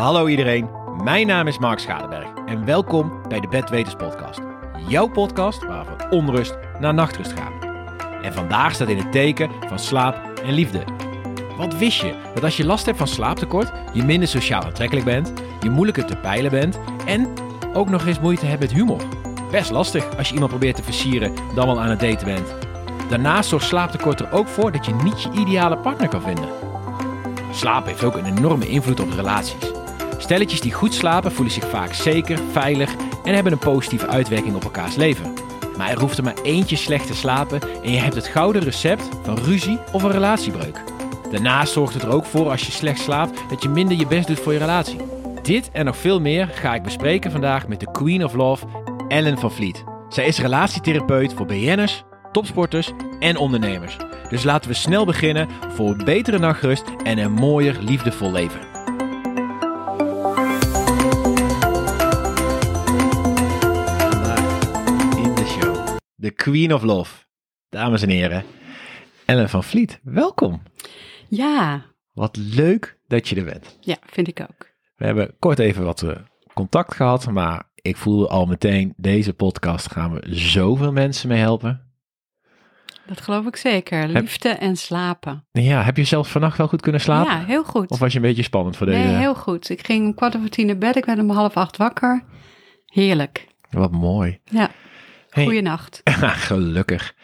Hallo iedereen, mijn naam is Mark Schadeberg en welkom bij de Bedweters Podcast. Jouw podcast waar we van onrust naar nachtrust gaan. En vandaag staat in het teken van slaap en liefde. Want wist je dat als je last hebt van slaaptekort, je minder sociaal aantrekkelijk bent, je moeilijker te peilen bent en ook nog eens moeite hebt met humor? Best lastig als je iemand probeert te versieren dan wel aan het daten bent. Daarnaast zorgt slaaptekort er ook voor dat je niet je ideale partner kan vinden. Slaap heeft ook een enorme invloed op relaties. Stelletjes die goed slapen voelen zich vaak zeker, veilig en hebben een positieve uitwerking op elkaars leven. Maar er hoeft er maar eentje slecht te slapen en je hebt het gouden recept van ruzie of een relatiebreuk. Daarnaast zorgt het er ook voor als je slecht slaapt dat je minder je best doet voor je relatie. Dit en nog veel meer ga ik bespreken vandaag met de Queen of Love, Ellen van Vliet. Zij is relatietherapeut voor BN'ers, topsporters en ondernemers. Dus laten we snel beginnen voor betere nachtrust en een mooier, liefdevol leven. De Queen of Love. Dames en heren, Ellen van Vliet, welkom. Ja, Wat leuk dat je er bent. ja, vind ik ook. We hebben kort even wat eh, contact gehad, maar ik voelde al meteen, deze podcast gaan we zoveel mensen mee helpen. Dat geloof ik zeker. Liefde en slapen. Ja, heb je zelfs vannacht wel goed kunnen slapen? Ja, heel goed. Of was je een beetje spannend voor deze? Nee, heel goed. Ik ging om kwart over tien naar bed. Ik werd om half acht wakker. Heerlijk. Wat mooi. Ja, Hey. goeienacht. Gelukkig.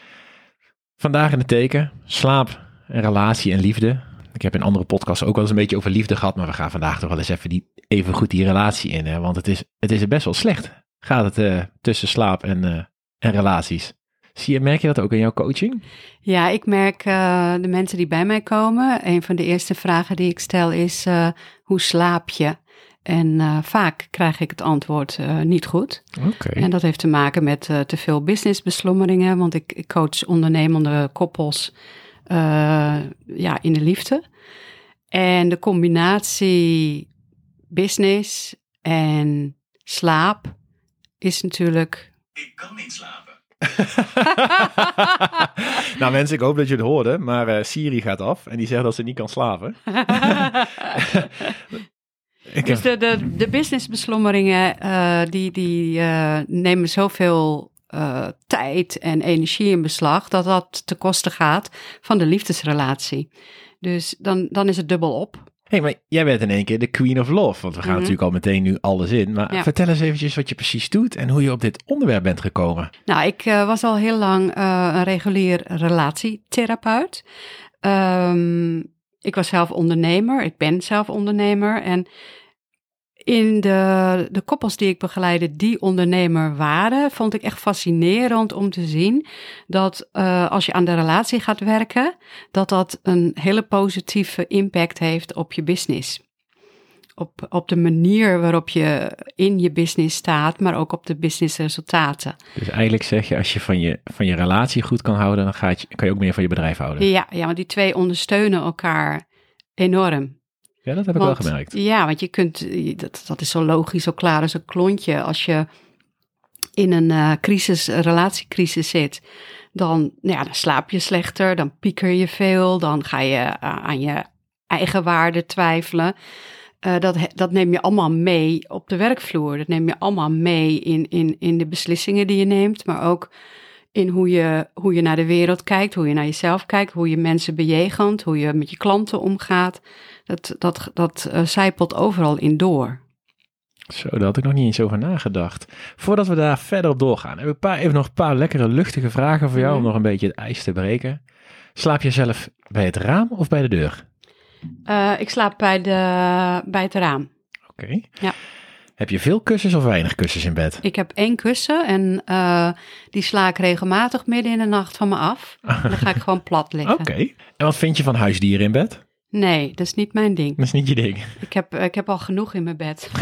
Vandaag in het teken, slaap, en relatie en liefde. Ik heb in andere podcasts ook wel eens een beetje over liefde gehad, maar we gaan vandaag toch wel eens even, die, even goed die relatie in. Hè? Want het is, het is best wel slecht. Gaat het eh, tussen slaap en, eh, en relaties. Zie je, merk je dat ook in jouw coaching? Ja, ik merk eh, de mensen die bij mij komen. Een van de eerste vragen die ik stel is: hoe slaap je? En eh, vaak krijg ik het antwoord eh, niet goed. Oké. En dat heeft te maken met eh, te veel businessbeslommeringen, want ik, ik coach ondernemende koppels eh, ja, in de liefde. En de combinatie business en slaap is natuurlijk. Ik kan niet slapen. nou mensen, ik hoop dat je het hoorde, maar eh, Siri gaat af en die zegt dat ze niet kan slapen. Ik Dus heb, de, de, de businessbeslommeringen eh, die, die eh, nemen zoveel eh, tijd en energie in beslag dat dat te kosten gaat van de liefdesrelatie. Dus dan, dan is het dubbel op. hey, maar jij bent in één keer de Queen of Love, want we gaan Mhm. natuurlijk al meteen nu alles in. Maar Ja. vertel eens eventjes wat je precies doet en hoe je op dit onderwerp bent gekomen. Nou, ik was al heel lang een regulier relatietherapeut. Ehm, ik was zelf ondernemer, ik ben zelf ondernemer. En in de, de koppels die ik begeleidde, die ondernemer waren, vond ik echt fascinerend om te zien dat eh, als je aan de relatie gaat werken, dat dat een hele positieve impact heeft op je business. Op, op de manier waarop je in je business staat, maar ook op de businessresultaten. Dus eigenlijk zeg je, als je van je, van je relatie goed kan houden, dan gaat je, kan je ook meer van je bedrijf houden. Ja, ja, want die twee ondersteunen elkaar enorm. Ja, dat heb ik Want- wel gemerkt. Ja, want je kunt, dat, dat is zo logisch, zo klaar als een klontje. Als je in een eh, crisis, een relatiecrisis zit, dan, nou ja, dan slaap je slechter, dan pieker je veel, dan ga je eh, aan je eigen waarde twijfelen. Eh, dat, dat neem je allemaal mee op de werkvloer. Dat neem je allemaal mee in, in, in de beslissingen die je neemt, maar ook in hoe je, hoe je naar de wereld kijkt, hoe je naar jezelf kijkt, hoe je mensen bejegent, hoe je met je klanten omgaat. Dat, dat, dat eh, zijpelt overal in door. Zo, daar had ik nog niet eens over nagedacht. Voordat we daar verder op doorgaan, we een paar, even nog een paar lekkere luchtige vragen voor jou om Mhm. nog een beetje het ijs te breken. Slaap je zelf bij het raam of bij de deur? Eh, ik slaap bij, de, bij het raam. Oké. Ja. Heb je veel kussens of weinig kussens in bed? Ik heb één kussen en eh, die sla ik regelmatig midden in de nacht van me af. En dan ga ik gewoon plat liggen. Oké. En wat vind je van huisdieren in bed? Nee, dat is niet mijn ding. Dat is niet je ding. Ik heb, ik heb al genoeg in mijn bed.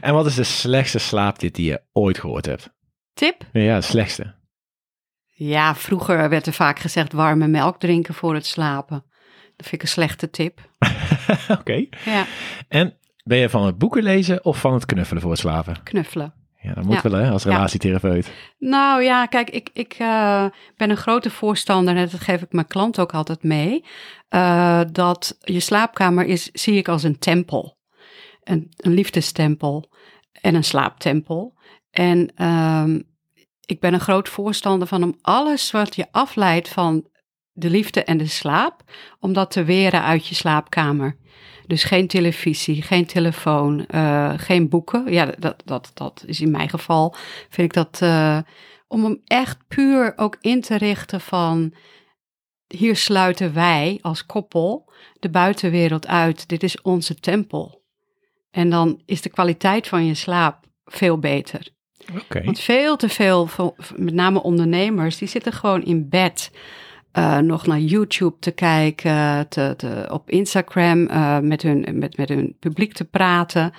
en wat is de slechtste slaaptip die je ooit gehoord hebt? Tip? Ja, de slechtste. Ja, vroeger werd er vaak gezegd warme melk drinken voor het slapen. Dat vind ik een slechte tip. Oké. Ja, En ben je van het boeken lezen of van het knuffelen voor het slapen? knuffelen. Ja, dat moet Ja. wel hè, als Ja. relatietherapeut. Nou ja, kijk, ik, ik eh, ben een grote voorstander, en dat geef ik mijn klant ook altijd mee, eh, dat je slaapkamer is, zie ik als een tempel. Een, een liefdestempel en een slaaptempel. En ehm, ik ben een groot voorstander van om alles wat je afleidt van de liefde en de slaap, om dat te weren uit je slaapkamer. Dus geen televisie, geen telefoon, eh, geen boeken. Ja, dat, dat, dat is in mijn geval, vind ik dat, eh, om hem echt puur ook in te richten van, hier sluiten wij als koppel de buitenwereld uit. Dit is onze tempel. En dan is de kwaliteit van je slaap veel beter. Oké. Want veel te veel, van- met name ondernemers, die zitten gewoon in bed. Eh, nog naar YouTube te kijken, te, te, op Instagram eh, met, hun, met, met hun publiek te praten.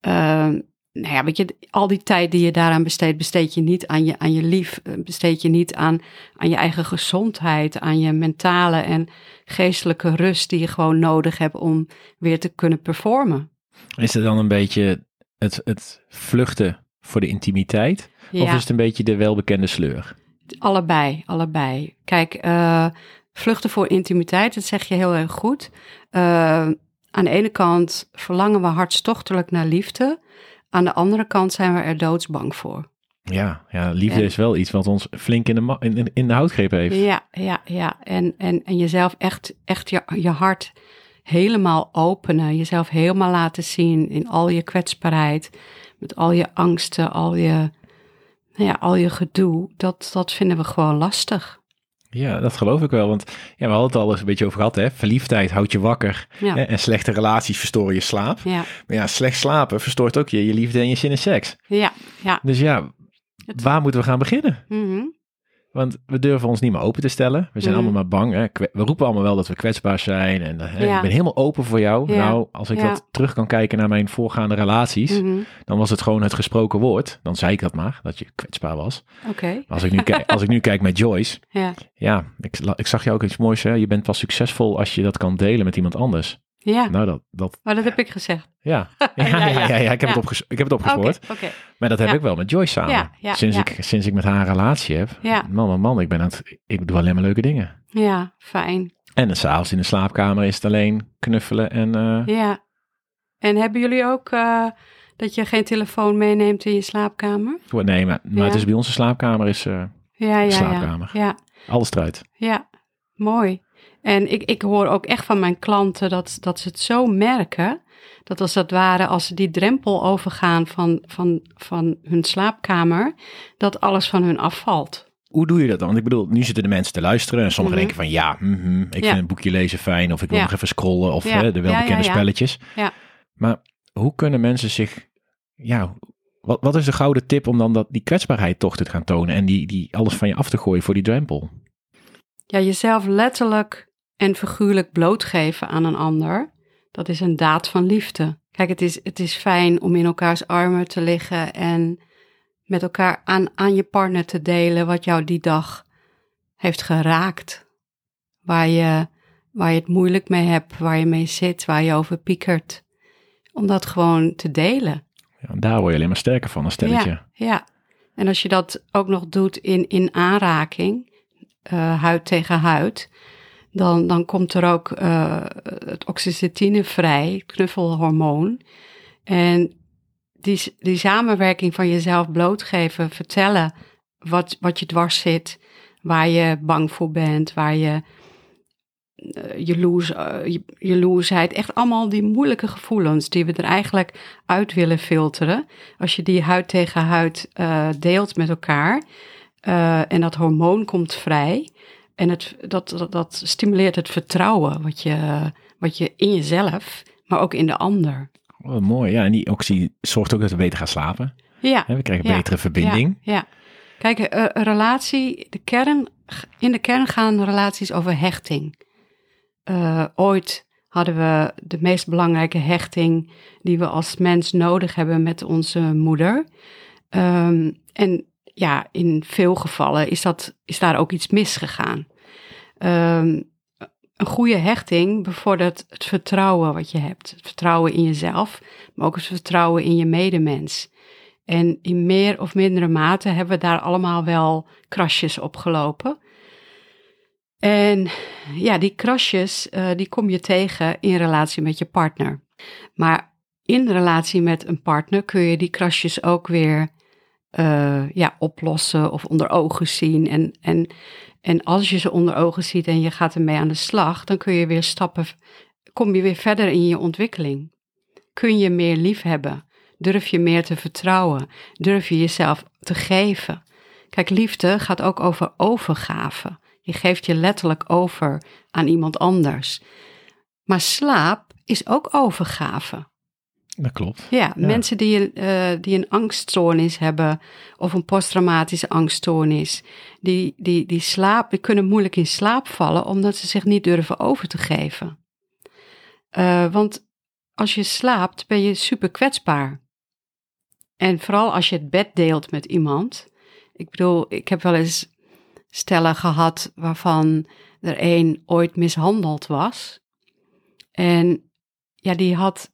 Eh, nou ja, weet je, al die tijd die je daaraan besteedt, besteed je niet aan je, aan je lief, eh, besteed je niet aan, aan je eigen gezondheid, aan je mentale en geestelijke rust die je gewoon nodig hebt om weer te kunnen performen. Is het dan een beetje het, het vluchten voor de intimiteit? Of is het een beetje de welbekende sleur? Allebei, allebei. Kijk, eh, vluchten voor intimiteit, dat zeg je heel erg goed. Eh, aan de ene kant verlangen we hartstochtelijk naar liefde. Aan de andere kant zijn we er doodsbang voor. Ja, ja liefde En- is wel iets wat ons flink in de, in, in- in de houtgreep heeft. Ja, ja, ja. En, en, en jezelf echt, echt je, je hart helemaal openen. Jezelf helemaal laten zien in al je kwetsbaarheid. Met al je angsten, al je, nou ja, al je gedoe. Dat, dat vinden we gewoon lastig. Ja, dat geloof ik wel. Want ja, we hadden het al eens een beetje over gehad. Hè? Verliefdheid houdt je wakker. Ja. Hè? En slechte relaties verstoren je slaap. Ja, Maar ja, slecht slapen verstoort ook je, je liefde en je zin in seks. ja, ja. Dus ja, Het- waar moeten we gaan beginnen? Mhm. Want we durven ons niet meer open te stellen. We zijn Mhm. allemaal maar bang. Hè? We roepen allemaal wel dat we kwetsbaar zijn. En hè, Ja. ik ben helemaal open voor jou. Ja. Nou, als ik Ja. dat terug kan kijken naar mijn voorgaande relaties, Mhm. dan was het gewoon het gesproken woord. Dan zei ik dat maar, dat je kwetsbaar was. Oké, Maar als ik nu, kijk, als ik nu kijk met Joyce, ja. ja, ik, ik zag jou ook iets moois. Hè? Je bent pas succesvol als je dat kan delen met iemand anders. Ja, Nou, dat, dat maar dat heb ik gezegd. ja. Ja, ja, ja, ja, ik heb. Het, opges ik heb het opgespoord. oké. Maar dat heb ik wel met Joyce samen. Ja, ja, sinds. Ik, sinds ik met haar een relatie heb. Ja. Man, man, man, ik, ben aan het, ik doe alleen maar leuke dingen. Ja, fijn. En s'avonds in de slaapkamer is het alleen knuffelen en... eh, Ja. En hebben jullie ook eh, dat je geen telefoon meeneemt in je slaapkamer? Nee, maar, maar het is bij onze slaapkamer is eh, Ja, ja, Slaapkamer. ja. Ja, alles eruit. ja. Mooi. En ik, ik hoor ook echt van mijn klanten dat, dat ze het zo merken. Dat als dat ware, als ze die drempel overgaan van, van, van hun slaapkamer, dat alles van hun afvalt. Hoe doe je dat dan? Want ik bedoel, nu zitten de mensen te luisteren en sommigen Mhm. denken van ja, mhm, ik Ja. vind een boekje lezen fijn of ik wil Ja. nog even scrollen of Ja. hè, de welbekende ja, ja. spelletjes. Ja. Maar hoe kunnen mensen zich, ja, wat, wat is de gouden tip om dan dat, die kwetsbaarheid toch te gaan tonen en die, die alles van je af te gooien voor die drempel? Ja, jezelf letterlijk en figuurlijk blootgeven aan een ander, dat is een daad van liefde. Kijk, het is, het is fijn om in elkaars armen te liggen en met elkaar aan, aan je partner te delen wat jou die dag heeft geraakt. Waar je, waar je het moeilijk mee hebt, waar je mee zit, waar je over piekert. Om dat gewoon te delen. Ja, daar word je alleen maar sterker van, een stelletje. Ja, ja. En als je dat ook nog doet in, in aanraking, eh, huid tegen huid, dan, dan komt er ook eh, het oxytocine vrij, het knuffelhormoon. En die, die samenwerking van jezelf blootgeven, vertellen wat, wat je dwars zit, waar je bang voor bent, waar je eh, eh, je- jaloersheid, echt allemaal die moeilijke gevoelens die we er eigenlijk uit willen filteren. Als je die huid tegen huid deelt met elkaar en dat hormoon komt vrij en het, dat, dat, dat stimuleert het vertrouwen wat je, wat je in jezelf, maar ook in de ander. Oh, mooi. Ja, en die oxy zorgt ook dat we beter gaan slapen. Ja, we krijgen Ja. betere verbinding. Ja, ja. Kijk, eh, een relatie, de kern, in de kern gaan relaties over hechting. Eh, ooit hadden we de meest belangrijke hechting die we als mens nodig hebben met onze moeder. Ehm, en ja, in veel gevallen is, dat, is daar ook iets misgegaan. Ehm, een goede hechting bevordert het vertrouwen wat je hebt. Het vertrouwen in jezelf, maar ook het vertrouwen in je medemens. En in meer of mindere mate hebben we daar allemaal wel krasjes op gelopen. En ja, die krasjes, uh, die kom je tegen in relatie met je partner. Maar in relatie met een partner kun je die krasjes ook weer uh, ja, oplossen of onder ogen zien. En, en, en als je ze onder ogen ziet en je gaat ermee aan de slag, dan kun je weer stappen, kom je weer verder in je ontwikkeling. Kun je meer lief hebben? Durf je meer te vertrouwen? Durf je jezelf te geven? Kijk, liefde gaat ook over overgave. Je geeft je letterlijk over aan iemand anders. Maar slaap is ook overgave. Dat klopt. Ja, mensen die, uh, die een angststoornis hebben of een posttraumatische angststoornis, die, die, die, slaap, die kunnen moeilijk in slaap vallen omdat ze zich niet durven over te geven. Uh, want als je slaapt ben je super kwetsbaar. En vooral als je het bed deelt met iemand. Ik bedoel, ik heb wel eens stellen gehad waarvan er een ooit mishandeld was. En ja, die had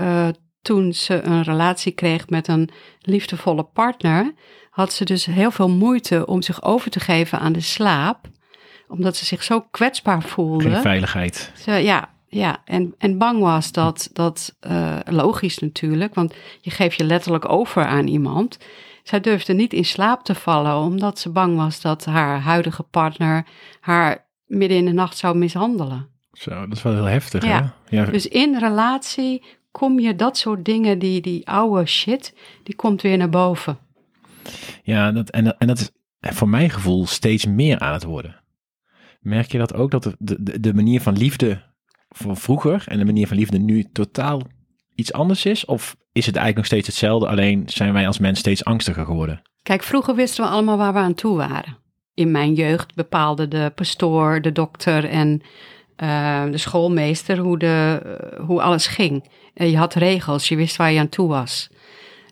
uh, toen ze een relatie kreeg met een liefdevolle partner, had ze dus heel veel moeite om zich over te geven aan de slaap, omdat ze zich zo kwetsbaar voelde. Geen veiligheid. Ze, ja, ja, en, en bang was dat, dat uh, logisch natuurlijk, want je geeft je letterlijk over aan iemand. Zij durfde niet in slaap te vallen, omdat ze bang was dat haar huidige partner haar midden in de nacht zou mishandelen. Zo, dat is wel heel heftig, ja. hè? Ja. Dus in relatie kom je dat soort dingen, die, die oude shit, die komt weer naar boven. Ja, dat, en, en dat is voor mijn gevoel steeds meer aan het worden. Merk je dat ook, dat de, de, de manier van liefde van vroeger en de manier van liefde nu totaal iets anders is? Of is het eigenlijk nog steeds hetzelfde, alleen zijn wij als mens steeds angstiger geworden? Kijk, vroeger wisten we allemaal waar we aan toe waren. In mijn jeugd bepaalde de pastoor, de dokter en uh, de schoolmeester hoe, de, hoe alles ging. Uh, je had regels, je wist waar je aan toe was.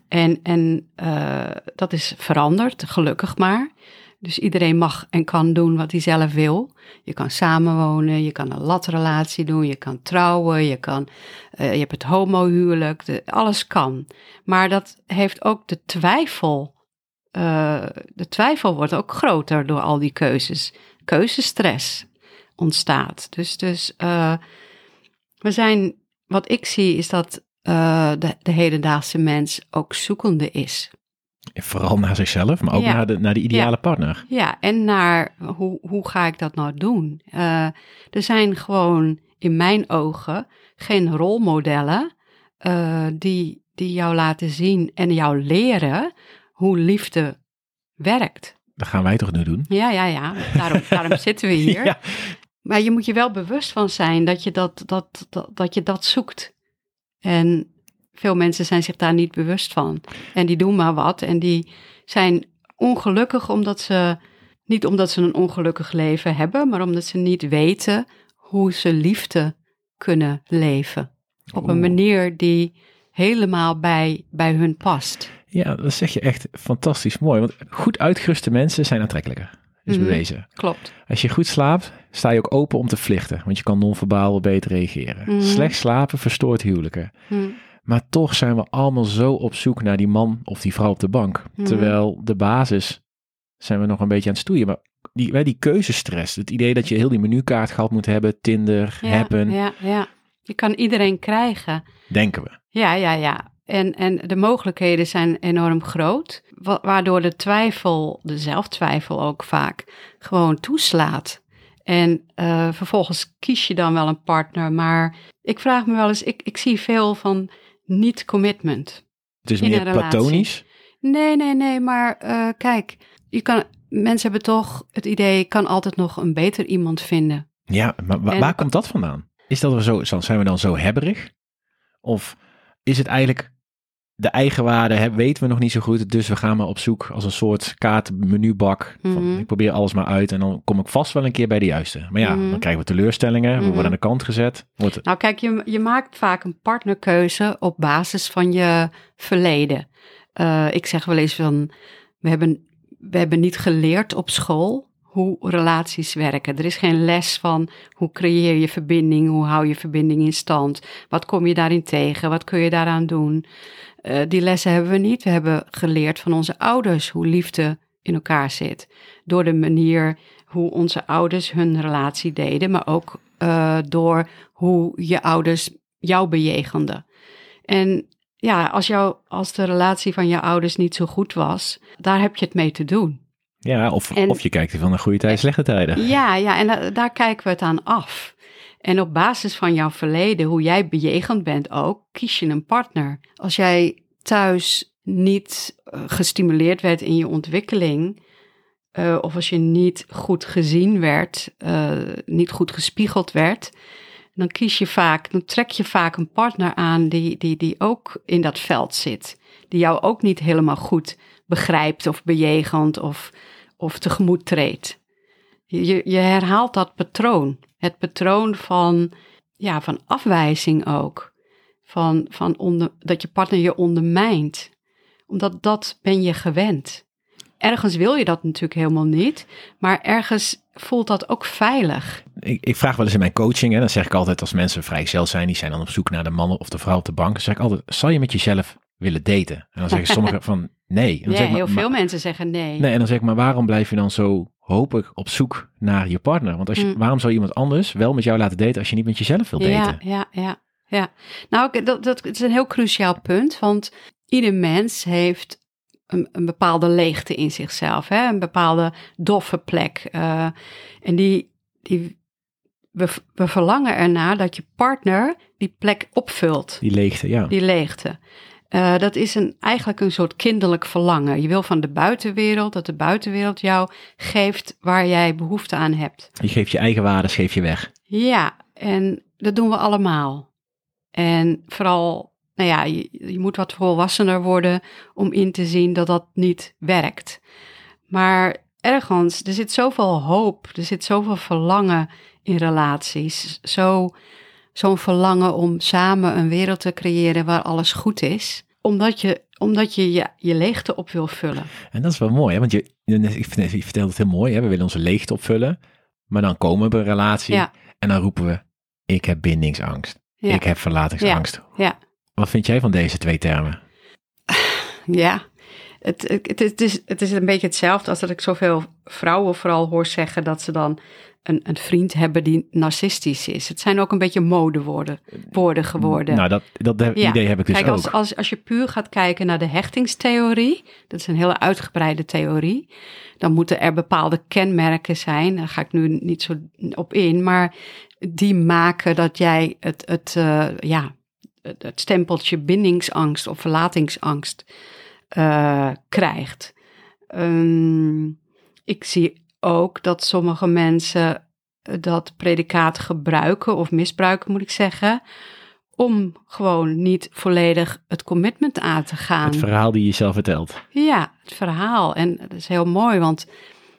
En, en uh, dat is veranderd, gelukkig maar. Dus iedereen mag en kan doen wat hij zelf wil. Je kan samenwonen, je kan een latrelatie doen, je kan trouwen, je, kan, je hebt het homohuwelijk, alles kan. Maar dat heeft ook de twijfel. De twijfel wordt ook groter door al die keuzes. Keuzestress ontstaat. Dus, dus uh, we zijn, wat ik zie is dat de, de hedendaagse mens ook zoekende is. Vooral naar zichzelf, maar ook naar, de, naar de ideale partner. Ja, en naar hoe, hoe ga ik dat nou doen? Uh, er zijn gewoon in mijn ogen geen rolmodellen uh, die, die jou laten zien en jou leren hoe liefde werkt. Dat gaan wij toch nu doen? Ja, ja, ja. Daarom, daarom zitten we hier. Ja. Maar je moet je wel bewust van zijn dat je dat, dat, dat, dat, je dat zoekt. En veel mensen zijn zich daar niet bewust van. En die doen maar wat. En die zijn ongelukkig omdat ze, niet omdat ze een ongelukkig leven hebben, maar omdat ze niet weten hoe ze liefde kunnen leven. Op een manier die helemaal bij, bij hun past. Ja, dat zeg je echt fantastisch mooi. Want goed uitgeruste mensen zijn aantrekkelijker. Is mm, bewezen. Klopt. Als je goed slaapt, sta je ook open om te vlichten. Want je kan non-verbaal beter reageren. Mm. Slecht slapen verstoort huwelijken. Mm. Maar toch zijn we allemaal zo op zoek naar die man of die vrouw op de bank. Mhm. Terwijl de basis zijn we nog een beetje aan het stoeien. Maar die, wij die keuzestress, het idee dat je heel die menukaart gehad moet hebben, Tinder, ja, Happen. Ja, ja. Je kan iedereen krijgen. Denken we. Ja, ja, ja. En, en de mogelijkheden zijn enorm groot, waardoor de twijfel, de zelftwijfel ook vaak, gewoon toeslaat. En uh, vervolgens kies je dan wel een partner, maar ik vraag me wel eens, ik, ik zie veel van niet commitment. Het is meer platonisch? Nee, nee, nee, maar uh, kijk, je kan, mensen hebben toch het idee, ik kan altijd nog een beter iemand vinden. Ja, maar waar komt dat vandaan? Is dat we zo, zijn we dan zo hebberig? Of is het eigenlijk de eigenwaarde weten we nog niet zo goed. Dus we gaan maar op zoek als een soort kaartmenubak. Mhm. Ik probeer alles maar uit en dan kom ik vast wel een keer bij de juiste. Maar ja, mhm. dan krijgen we teleurstellingen. We worden mhm. aan de kant gezet. Wordt... Nou kijk, je, je maakt vaak een partnerkeuze op basis van je verleden. Uh, ik zeg wel eens van, we hebben, we hebben niet geleerd op school hoe relaties werken. Er is geen les van hoe creëer je verbinding, hoe hou je verbinding in stand, wat kom je daarin tegen, wat kun je daaraan doen. Eh, die lessen hebben we niet. We hebben geleerd van onze ouders hoe liefde in elkaar zit. Door de manier hoe onze ouders hun relatie deden, maar ook uh, door hoe je ouders jou bejegenden. En ja, als, jou, als de relatie van je ouders niet zo goed was, daar heb je het mee te doen. Ja, of, of je kijkt van de goede tijden, slechte tijden. Ja, ja en daar kijken we het aan af. En op basis van jouw verleden, hoe jij bejegend bent ook, kies je een partner. Als jij thuis niet uh, gestimuleerd werd in je ontwikkeling, uh, of als je niet goed gezien werd, uh, niet goed gespiegeld werd, dan kies je vaak, dan trek je vaak een partner aan die, die, die ook in dat veld zit. Die jou ook niet helemaal goed begrijpt of bejegent of, of tegemoet treedt. Je, je herhaalt dat patroon. Het patroon van, ja, van afwijzing ook. Van, van onder, dat je partner je ondermijnt. Omdat dat ben je gewend. Ergens wil je dat natuurlijk helemaal niet. Maar ergens voelt dat ook veilig. Ik, ik vraag wel eens in mijn coaching, en dan zeg ik altijd als mensen vrijgezel zijn, die zijn dan op zoek naar de man of de vrouw op de bank, dan zeg ik altijd, zal je met jezelf willen daten? En dan zeggen sommigen van nee. En dan ja, zeg heel veel mensen zeggen nee. Nee, en dan zeg ik, maar waarom blijf je dan zo hopig op zoek naar je partner? Want als je, mm. waarom zou iemand anders wel met jou laten daten als je niet met jezelf wil daten? Ja, ja, ja. ja. Nou, dat, dat is een heel cruciaal punt, want ieder mens heeft een, een, bepaalde leegte in zichzelf, hè? een bepaalde doffe plek. Uh, en die, die, we, we verlangen ernaar dat je partner die plek opvult. Die leegte, ja. Die leegte. Uh, dat is een, eigenlijk een soort kinderlijk verlangen. Je wil van de buitenwereld dat de buitenwereld jou geeft waar jij behoefte aan hebt. Je geeft je eigen waarde, geef je weg. Ja, en dat doen we allemaal. En vooral nou ja, je, je, moet wat volwassener worden om in te zien dat dat niet werkt. Maar ergens, er zit zoveel hoop, er zit zoveel verlangen in relaties. Zo, zo'n verlangen om samen een wereld te creëren waar alles goed is. Omdat je omdat je, je je leegte op wil vullen. En dat is wel mooi, hè? want je, je vertelt het heel mooi. Hè? We willen onze leegte opvullen, maar dan komen we bij een relatie en dan roepen we: Ik heb bindingsangst. Ik heb verlatingsangst. Ja. ja. Wat vind jij van deze twee termen? Ja, het, het, het, is, het is een beetje hetzelfde als dat ik zoveel vrouwen vooral hoor zeggen dat ze dan een, een vriend hebben die narcistisch is. Het zijn ook een beetje modewoorden woorden geworden. Nou, dat, dat idee heb ik dus Kijk, ook. Als, als, als je puur gaat kijken naar de hechtingstheorie, dat is een hele uitgebreide theorie, dan moeten er bepaalde kenmerken zijn. Daar ga ik nu niet zo op in, maar die maken dat jij het, het uh, ja, het stempeltje bindingsangst of verlatingsangst uh, krijgt. Um, ik zie ook dat sommige mensen dat predicaat gebruiken of misbruiken, moet ik zeggen, om gewoon niet volledig het commitment aan te gaan. Het verhaal die je zelf vertelt. Ja, het verhaal. En dat is heel mooi, want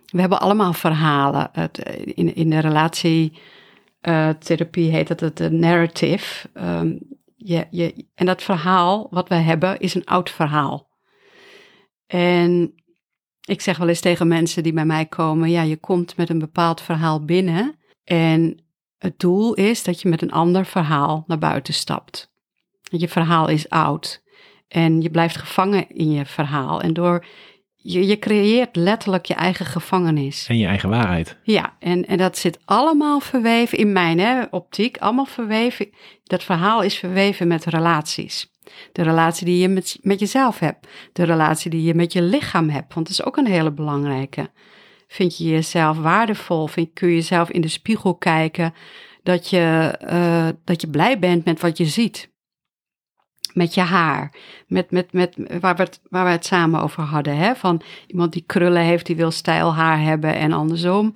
we hebben allemaal verhalen. Het, in, in de relatietherapie uh, heet dat het narrative. Um, je, je, en dat verhaal wat we hebben is een oud verhaal. En ik zeg wel eens tegen mensen die bij mij komen: ja, je komt met een bepaald verhaal binnen. En het doel is dat je met een ander verhaal naar buiten stapt. Je verhaal is oud. En je blijft gevangen in je verhaal. En door je, je creëert letterlijk je eigen gevangenis. En je eigen waarheid. Ja, en, en dat zit allemaal verweven in mijn hè, optiek. Allemaal verweven. Dat verhaal is verweven met relaties. De relatie die je met, met jezelf hebt. De relatie die je met je lichaam hebt. Want dat is ook een hele belangrijke. Vind je jezelf waardevol? Vind, kun je jezelf in de spiegel kijken? Dat je, uh, dat je blij bent met wat je ziet met je haar. Met, met, met, waar, we het, waar we het samen over hadden. Hè? Van iemand die krullen heeft, die wil stijl haar hebben en andersom.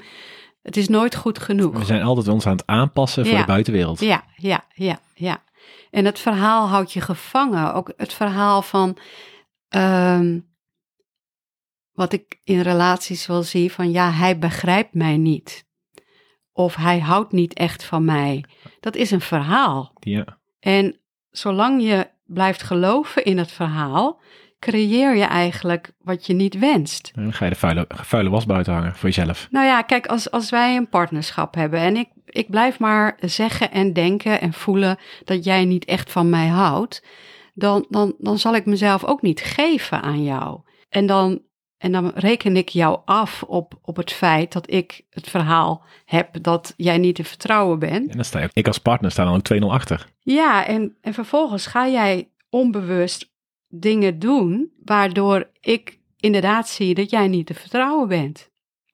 Het is nooit goed genoeg. We zijn altijd ons aan het aanpassen voor de buitenwereld. Ja, ja, ja, ja. En het verhaal houdt je gevangen. Ook het verhaal van. Um, wat ik in relaties wel zie: van ja, hij begrijpt mij niet. Of hij houdt niet echt van mij. Dat is een verhaal. Ja. En zolang je blijft geloven in het verhaal, creëer je eigenlijk wat je niet wenst. En dan ga je de vuile, vuile was buiten hangen voor jezelf. Nou ja, kijk, als, als wij een partnerschap hebben en ik, ik blijf maar zeggen en denken en voelen dat jij niet echt van mij houdt, dan, dan, dan zal ik mezelf ook niet geven aan jou. En dan, en dan reken ik jou af op, op het feit dat ik het verhaal heb dat jij niet te vertrouwen bent. En dan sta je, ik als partner sta dan ook 2-0 achter. Ja, en, en vervolgens ga jij onbewust dingen doen waardoor ik inderdaad zie dat jij niet te vertrouwen bent.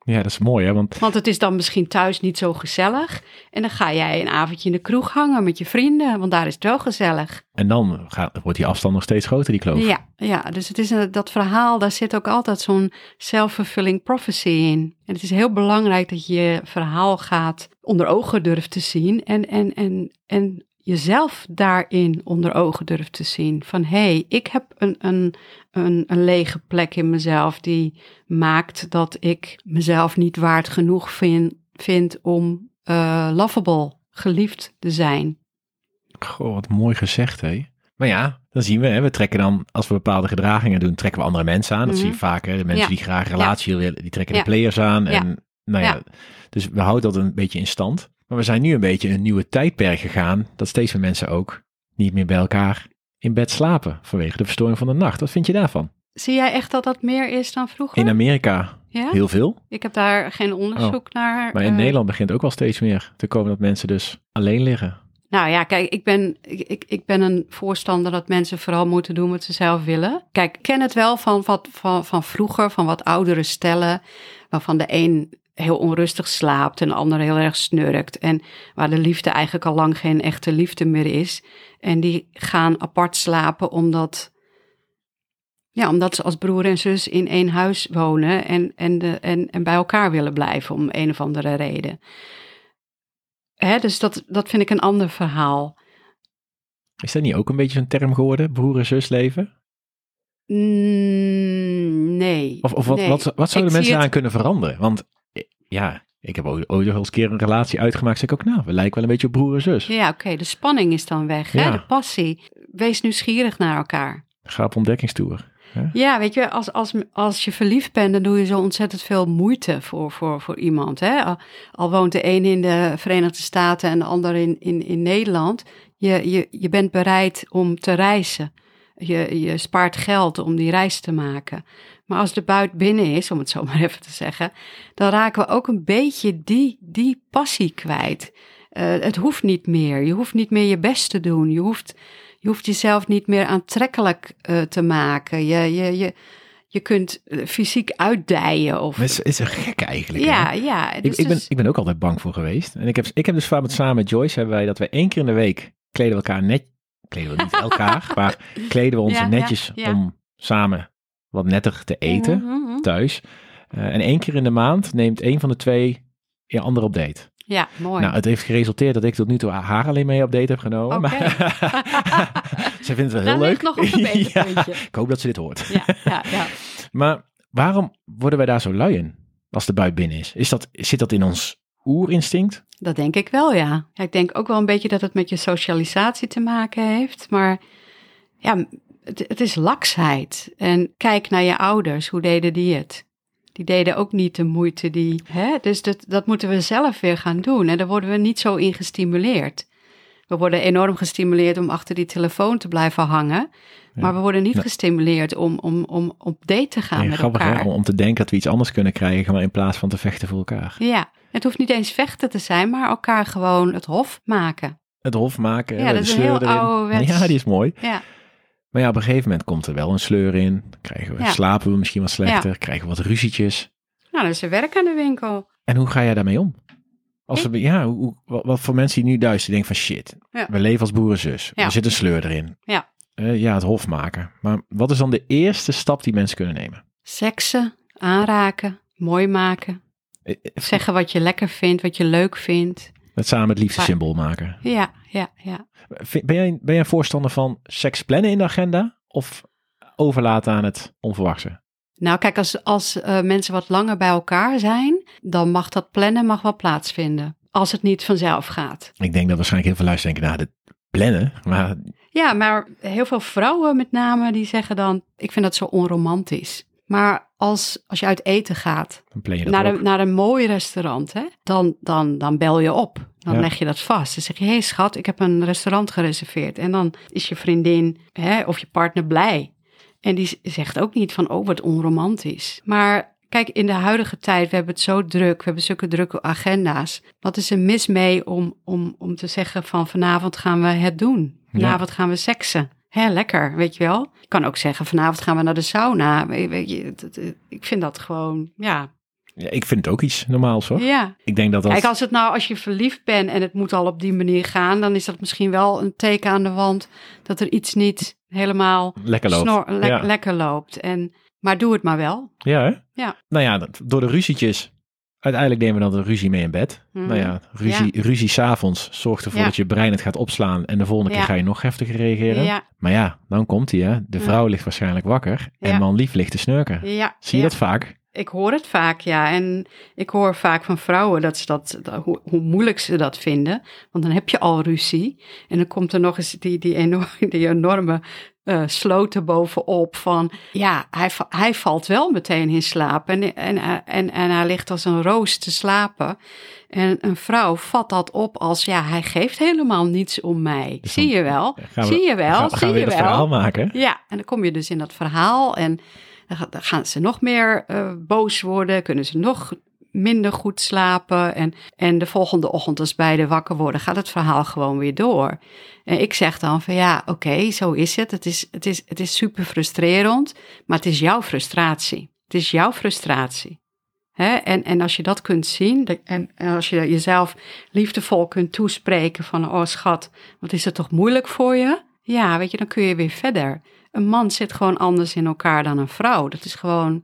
Ja, dat is mooi, hè? Want Want het is dan misschien thuis niet zo gezellig. En dan ga jij een avondje in de kroeg hangen met je vrienden, want daar is het wel gezellig. en dan gaat, wordt die afstand nog steeds groter, die kloof. Ja, ja, dus het is een, dat verhaal, daar zit ook altijd zo'n self-fulfilling prophecy in. En het is heel belangrijk dat je je verhaal gaat onder ogen durft te zien en, en, en, en jezelf daarin onder ogen durft te zien. Van hé, hey, ik heb een, een, een, een lege plek in mezelf die maakt dat ik mezelf niet waard genoeg vind, vind om eh, lovable, geliefd te zijn. Goh, wat mooi gezegd, hè? Maar ja, dan zien we, hè, we trekken dan, als we bepaalde gedragingen doen, trekken we andere mensen aan. Dat zie je Mhm. vaak, hè? De mensen Ja. die graag relatie willen, die trekken Ja. de players aan. Ja. En, nou Ja. dus we houden dat een beetje in stand. Maar we zijn nu een beetje een nieuwe tijdperk gegaan, dat steeds meer mensen ook niet meer bij elkaar in bed slapen vanwege de verstoring van de nacht. Wat vind je daarvan? Zie jij echt dat dat meer is dan vroeger? In Amerika ja? heel veel, Ik heb daar geen onderzoek naar. maar in eh, Nederland begint ook wel steeds meer te komen dat mensen dus alleen liggen. Nou ja, kijk, ik ben, ik, ik ben een voorstander dat mensen vooral moeten doen wat ze zelf willen. Kijk, ik ken het wel van, wat, van, van vroeger, van wat oudere stellen, waarvan de een heel onrustig slaapt en de ander heel erg snurkt. En waar de liefde eigenlijk al lang geen echte liefde meer is. En die gaan apart slapen omdat, ja, omdat ze als broer en zus in één huis wonen en, en, de, en, en bij elkaar willen blijven om een of andere reden. Hè, dus dat, dat vind ik een ander verhaal. Is dat niet ook een beetje zo'n term geworden, broer en zus leven? Mm, nee. Of, of wat, nee. wat, wat zouden mensen aan kunnen veranderen? Want ja, ik heb ooit ooit wel eens een keer een relatie uitgemaakt. Zeg ik ook, nou, we lijken wel een beetje op broer en zus. Ja, oké, de spanning is dan weg, Ja. hè? de passie. Wees nieuwsgierig naar elkaar. Ga op ontdekkingstoer. Ja, weet je, als, als, als je verliefd bent, dan doe je zo ontzettend veel moeite voor, voor, voor iemand. Hè? Al, al woont de een in de Verenigde Staten en de ander in, in, in Nederland. Je, je, je bent bereid om te reizen. Je, je spaart geld om die reis te maken. Maar als de buit binnen is, om het zo maar even te zeggen, dan raken we ook een beetje die, die passie kwijt. Eh, het hoeft niet meer. Je hoeft niet meer je best te doen. Je hoeft, je hoeft jezelf niet meer aantrekkelijk eh, te maken. Je, je, je, je kunt eh, fysiek uitdijen. Of, Het is, is een gek eigenlijk. ja, hè? ja. Ik, Dus, ik, ben, dus- ik ben ook altijd bang voor geweest. En ik heb, ik heb dus vaak met, samen met Joyce hebben wij dat we één keer in de week kleden we elkaar net, kleden we niet elkaar, maar kleden we ons Ja, netjes ja. om samen wat netter te eten Mhm, mhm. thuis. Eh, en één keer in de maand neemt één van de twee je ander op date. Ja, mooi. Nou, het heeft geresulteerd dat ik tot nu toe haar alleen mee op date heb genomen. Maar ze vindt het wel heel leuk. nog een. Ja, ik hoop dat ze dit hoort. ja, ja, ja. Maar waarom worden wij daar zo lui in als de buit binnen is? is dat, zit dat in ons oerinstinct? Dat denk ik wel, ja. ja. Ik denk ook wel een beetje dat het met je socialisatie te maken heeft. Maar ja, het, het is laksheid. En kijk naar je ouders, hoe deden die het? Die deden ook niet de moeite die. Hè? Dus dat, dat moeten we zelf weer gaan doen. En daar worden we niet zo in gestimuleerd. We worden enorm gestimuleerd om achter die telefoon te blijven hangen. Maar we worden niet Ja. gestimuleerd om, om, om op date te gaan Nee, met grappig hè? elkaar. Om, om te denken dat we iets anders kunnen krijgen, maar in plaats van te vechten voor elkaar. Ja, het hoeft niet eens vechten te zijn, maar elkaar gewoon het hof maken. Het hof maken, Ja, dat is een heel ouderwets. Ja, die is mooi. Ja, Maar ja, op een gegeven moment komt er wel een sleur in. Dan Krijgen we, Ja. Slapen we misschien wat slechter, krijgen we wat ruzietjes. nou, dat is er werk aan de winkel. En hoe ga jij daarmee om? Als we, ja, hoe, hoe- wat, voor mensen die nu duisteren denken van shit, Ja. we leven als broer en zus. Ja. Er zit een sleur erin. Ja. Eh, ja, het hof maken. Maar wat is dan de eerste stap die mensen kunnen nemen? Seksen, aanraken, mooi maken. Eh, Zeggen wat je lekker vindt, wat je leuk vindt. Met samen het liefste symbool maken. Ja, ja, ja. Ben jij, ben jij een voorstander van seks plannen in de agenda? Of overlaten aan het onverwachte? Nou, kijk, als, als eh, mensen wat langer bij elkaar zijn, dan mag dat plannen mag wel plaatsvinden. Als het niet vanzelf gaat. Ik denk dat waarschijnlijk heel veel luisteren denken, nou, dit plannen. Maar Ja, maar heel veel vrouwen met name, die zeggen dan, ik vind dat zo onromantisch. Maar als, als je uit eten gaat, je naar een, naar een mooi restaurant, hè, dan, dan, dan bel je op. Dan Ja. leg je dat vast. Dan zeg je, hé hey schat, ik heb een restaurant gereserveerd. En dan is je vriendin hè, of je partner blij. En die zegt ook niet van, oh wat onromantisch. Maar kijk, in de huidige tijd, we hebben het zo druk. We hebben zulke drukke agenda's. Wat is er mis mee om, om, om te zeggen van, vanavond gaan we het doen. Vanavond gaan we seksen. Hè, lekker, weet je wel. Je kan ook zeggen, vanavond gaan we naar de sauna. Weet, je, ik vind dat gewoon, ja. Ja, ik vind het ook iets normaals hoor. Ja, Ik denk dat dat... Kijk, als het nou, als je verliefd bent en het moet al op die manier gaan, dan is dat misschien wel een teken aan de wand dat er iets niet helemaal lekker loopt. snor- le- ja. lekker loopt. En, maar doe het maar wel. ja, hè? Ja. Nou ja, dat- door de ruzietjes... Uiteindelijk nemen we dan de ruzie mee in bed. Mhm. Nou ja, ruzie, ruzie s'avonds zorgt ervoor Ja. dat je brein het gaat opslaan. En de volgende keer Ja. ga je nog heftiger reageren. Ja, Maar ja, dan komt hij hè. De Ja. vrouw ligt waarschijnlijk wakker. En Ja. man lief ligt te snurken. ja. Zie je ja. dat vaak? Ik hoor het vaak, ja. En ik hoor vaak van vrouwen dat ze dat, dat- hoe, hoe moeilijk ze dat vinden. Want dan heb je al ruzie. En dan komt er nog eens die, die, enorme, die enorme eh sloten bovenop van... Ja, hij, hij valt wel meteen in slaap. En, en, en, en hij ligt als een roos te slapen. En een vrouw vat dat op als... Ja, hij geeft helemaal niets om mij. Dus Zie je wel? We- Zie je wel? Gaan, Zie gaan we je wel? verhaal maken? Ja, en dan kom je dus in dat verhaal en dan gaan ze nog meer eh, boos worden, kunnen ze nog minder goed slapen. En, en de volgende ochtend als beide wakker worden, gaat het verhaal gewoon weer door. En ik zeg dan van ja, oké, zo is het. Het is, het, is, het is super frustrerend, maar het is jouw frustratie. Het is jouw frustratie. Hè? En, en als je dat kunt zien en, en als je jezelf liefdevol kunt toespreken van, oh schat, wat is het toch moeilijk voor je? Ja, weet je, dan kun je weer verder. Een man zit gewoon anders in elkaar dan een vrouw. Dat is gewoon,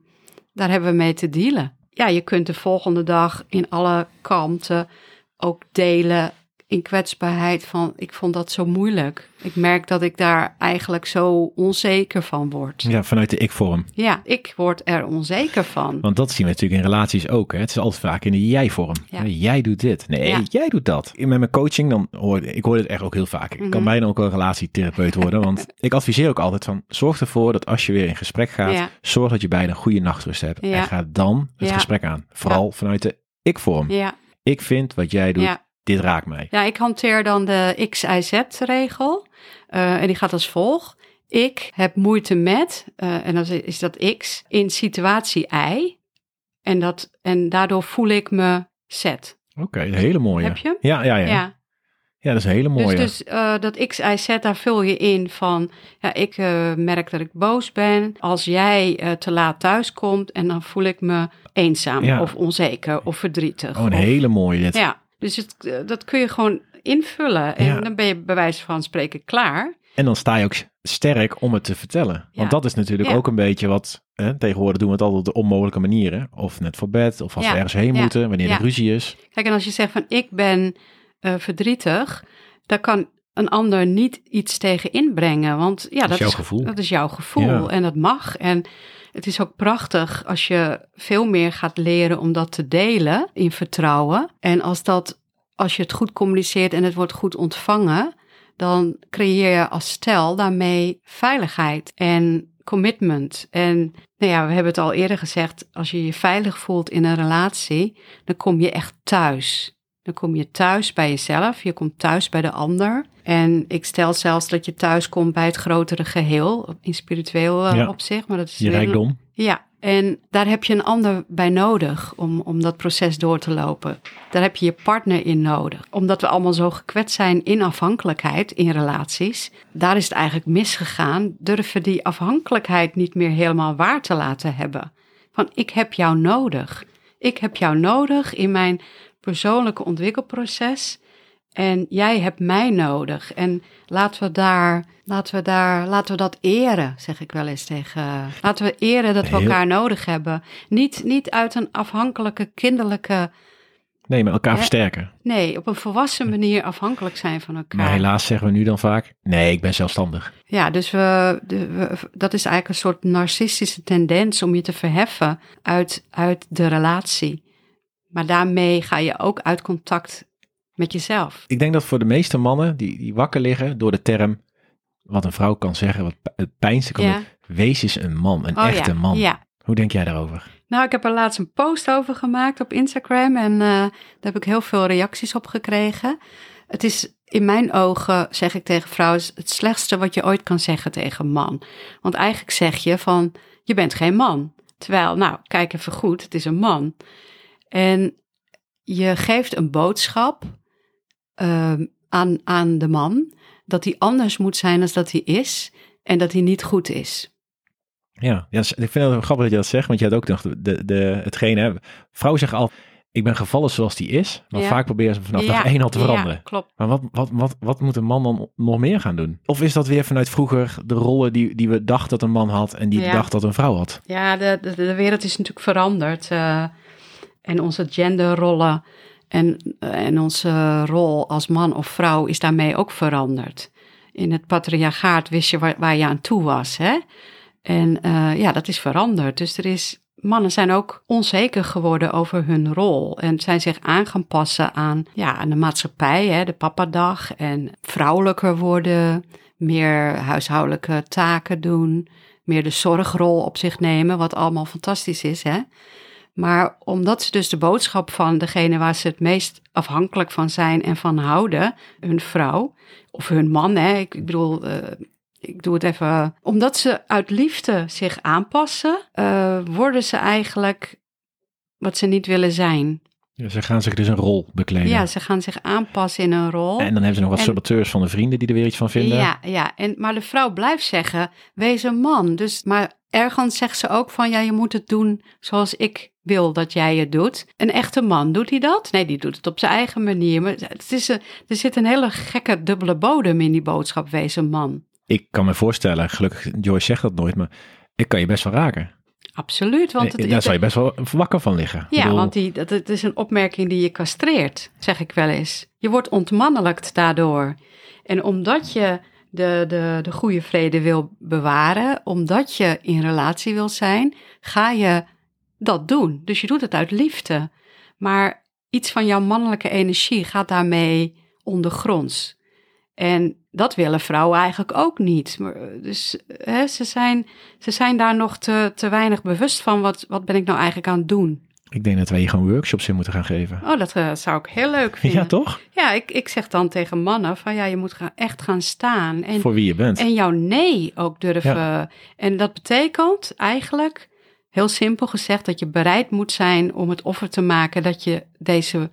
daar hebben we mee te dealen. Ja, je kunt de volgende dag in alle kanten ook delen in kwetsbaarheid van, ik vond dat zo moeilijk. Ik merk dat ik daar eigenlijk zo onzeker van word. Ja, vanuit de ik-vorm. Ja, ik word er onzeker van. Want dat zien we natuurlijk in relaties ook. Hè? Het is altijd vaak in de jij-vorm. Ja. Jij doet dit. Nee, Ja. jij doet dat. In met mijn coaching, dan hoor ik hoor dit echt ook heel vaak. Ik kan Mhm. bijna ook wel relatietherapeut worden. Want ik adviseer ook altijd van, zorg ervoor dat als je weer in gesprek gaat, Ja. zorg dat je beide een goede nachtrust hebt. En ga dan het gesprek aan. Vooral vanuit de ik-vorm. Ja, Ik vind wat jij doet. Dit raakt mij. Ja, ik hanteer dan de X-I-Z-regel. Eh, en die gaat als volgt. Ik heb moeite met, eh, en dan is- dat X, in situatie Y. En, dat, en daardoor voel ik me Z. Oké, een hele mooie. Heb je? Ja, ja, ja. ja. Ja. dat is een hele mooie. Dus, dus eh, dat X, Y, Z, daar vul je in van, ja, ik merk dat ik boos ben. Als jij te laat thuis komt en dan voel ik me eenzaam Ja. of onzeker of verdrietig. oh, een of- hele mooie dit. Ja, dus het, eh, dat kun je gewoon invullen. En Ja. dan ben je bij wijze van spreken klaar. En dan sta je ook sterk om het te vertellen. Want dat is natuurlijk Ja. ook een beetje wat... Hè, tegenwoordig doen we het altijd op de onmogelijke manieren. Of net voor bed, of als we ergens heen moeten, wanneer er ruzie is. Kijk, en als je zegt van ik ben eh, verdrietig, dan kan een ander niet iets tegen inbrengen. Want ja, dat, jouw gevoel. Dat is jouw gevoel Ja. en dat mag. En het is ook prachtig als je veel meer gaat leren om dat te delen in vertrouwen. En als dat, als je het goed communiceert en het wordt goed ontvangen, dan creëer je als stel daarmee veiligheid en commitment. En nou ja, we hebben het al eerder gezegd, als je je veilig voelt in een relatie, dan kom je echt thuis. Dan kom je thuis bij jezelf, je komt thuis bij de ander. En ik stel zelfs dat je thuis komt bij het grotere geheel, in spiritueel eh, Ja. opzicht. Maar dat is Je rijkdom. ja, en daar heb je een ander bij nodig om, om dat proces door te lopen. Daar heb je je partner in nodig. Omdat we allemaal zo gekwetst zijn in afhankelijkheid in relaties, daar is het eigenlijk misgegaan. Durven die afhankelijkheid niet meer helemaal waar te laten hebben. Van ik heb jou nodig. Ik heb jou nodig in mijn persoonlijke ontwikkelproces. En jij hebt mij nodig. En laten we daar, laten we daar, laten we dat eren, zeg ik wel eens tegen. Laten we eren dat we Heel- elkaar nodig hebben. Niet, niet uit een afhankelijke, kinderlijke, Nee, maar elkaar Hè? versterken. nee, op een volwassen manier afhankelijk zijn van elkaar. Maar helaas zeggen we nu dan vaak, nee, ik ben zelfstandig. Ja, dus we, de, we- dat is eigenlijk een soort narcistische tendens om je te verheffen uit, uit de relatie. Maar daarmee ga je ook uit contact met jezelf. Ik denk dat voor de meeste mannen die, die wakker liggen door de term, wat een vrouw kan zeggen, wat het pijnste kan Ja. doen, wees eens een man, een Oh echte ja, man. Ja, Hoe denk jij daarover? Nou, ik heb er laatst een post over gemaakt op Instagram en uh, daar heb ik heel veel reacties op gekregen. Het is in mijn ogen, zeg ik tegen vrouwen, het slechtste wat je ooit kan zeggen tegen een man. Want eigenlijk zeg je van, je bent geen man. Terwijl, nou, kijk even goed, het is een man. En je geeft een boodschap uh, aan, aan de man dat hij anders moet zijn dan dat hij is en dat hij niet goed is. Ja, ja, ik vind het grappig dat je dat zegt, want je had ook nog de, de, hetgene, vrouwen zeggen al, ik ben gevallen zoals die is, maar vaak proberen ze vanaf dag één al te veranderen. Ja, klopt. Maar wat, wat, wat, wat moet een man dan nog meer gaan doen? Of is dat weer vanuit vroeger de rollen die, die we dachten dat een man had en die dacht dat een vrouw had? Ja, de, de, de wereld is natuurlijk veranderd. Uh, en onze genderrollen en, en onze rol als man of vrouw is daarmee ook veranderd. In het patriarchaat wist je waar, je aan toe was, hè? En uh, ja, dat is veranderd. Dus er is, mannen zijn ook onzeker geworden over hun rol. En zijn zich aan gaan passen aan, ja, aan de maatschappij, hè, de papadag. En vrouwelijker worden, meer huishoudelijke taken doen. Meer de zorgrol op zich nemen, wat allemaal fantastisch is, hè. Maar omdat ze dus de boodschap van degene waar ze het meest afhankelijk van zijn en van houden, hun vrouw of hun man, hè, ik, bedoel, uh, ik doe het even. Omdat ze uit liefde zich aanpassen, uh, worden ze eigenlijk wat ze niet willen zijn. Ja, ze gaan zich dus een rol bekleden. Ja, ze gaan zich aanpassen in een rol. En dan hebben ze nog wat saboteurs van de vrienden die er weer iets van vinden. Ja, ja. En, maar de vrouw blijft zeggen, wees een man. Dus, maar ergens zegt ze ook van, ja, je moet het doen zoals ik wil dat jij het doet. Een echte man, doet hij dat? Nee, die doet het op zijn eigen manier. Maar het is een, er zit een hele gekke dubbele bodem in die boodschap, wees een man ik kan me voorstellen, gelukkig Joyce zegt dat nooit, maar ik kan je best wel raken. Absoluut. Want het, daar zou je best wel wakker van liggen. Ja, want die, dat, het is een opmerking die je castreert, zeg ik wel eens. Je wordt ontmannelijkt daardoor. En omdat je de, de, de goede vrede wil bewaren, omdat je in relatie wil zijn, ga je dat doen. Dus je doet het uit liefde. Maar iets van jouw mannelijke energie gaat daarmee ondergronds. En dat willen vrouwen eigenlijk ook niet. Dus hè, ze, zijn, ze zijn daar nog te, te weinig bewust van. Wat, wat ben ik nou eigenlijk aan het doen? Ik denk dat wij hier gewoon workshops in moeten gaan geven. Oh, dat uh, zou ik heel leuk vinden. Ja, toch? Ja, ik, ik zeg dan tegen mannen van ja, je moet gaan, echt gaan staan. En, Voor wie je bent. En jouw nee ook durven. En dat betekent eigenlijk, heel simpel gezegd, dat je bereid moet zijn om het offer te maken dat je deze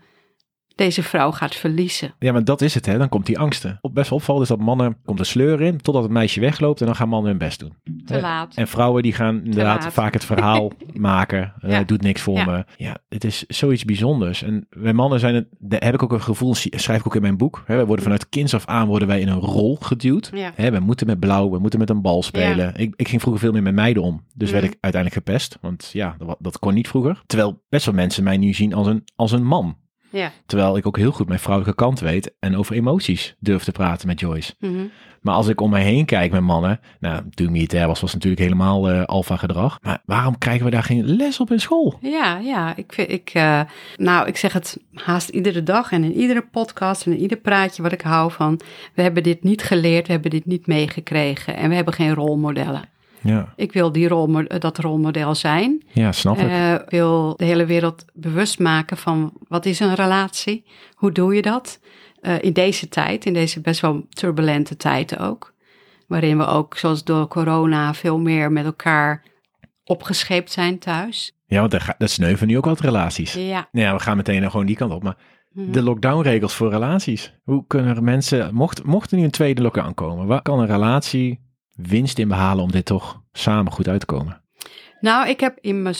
deze vrouw gaat verliezen. Ja, maar dat is het, hè? Dan komt die angsten. Op best wel opvallend is dat mannen komt een sleur in, totdat het meisje wegloopt en dan gaan mannen hun best doen. Te laat. En vrouwen die gaan inderdaad vaak het verhaal maken. Eh, ja. doet niks voor me. Ja, het is zoiets bijzonders. En wij mannen zijn het, daar heb ik ook een gevoel, schrijf ik ook in mijn boek. Hè, wij worden vanuit kinds af aan worden wij in een rol geduwd. Ja. Hè, we moeten met blauw, we moeten met een bal spelen. Ik, ik ging vroeger veel meer met meiden om. Dus werd mhm. ik uiteindelijk gepest. Want ja, dat, dat kon niet vroeger. Terwijl best wel mensen mij nu zien als een, als een man. Ja. Terwijl ik ook heel goed mijn vrouwelijke kant weet en over emoties durf te praten met Joyce. Mhm. Maar als ik om mij heen kijk met mannen, nou, toen militair was, was natuurlijk helemaal uh, alfa gedrag. Maar waarom krijgen we daar geen les op in school? Ja, ja, ik ik, uh, nou, ik zeg het haast iedere dag en in iedere podcast en in ieder praatje wat ik hou van. We hebben dit niet geleerd, we hebben dit niet meegekregen en we hebben geen rolmodellen. Ja. Ik wil die rol, dat rolmodel zijn. Ja, snap ik. Uh, wil de hele wereld bewust maken van wat is een relatie? Hoe doe je dat? Uh, in deze tijd, in deze best wel turbulente tijd ook. Waarin we ook, zoals door corona, veel meer met elkaar opgescheept zijn thuis. Ja, want dat sneuven nu ook wat relaties. Ja. Nou ja, we gaan meteen gewoon die kant op. Maar mhm. de lockdown-regels voor relaties. Hoe kunnen mensen, mocht, mocht er nu een tweede lockdown komen, waar kan een relatie winst in behalen om dit toch samen goed uit te komen? Nou, ik heb in mijn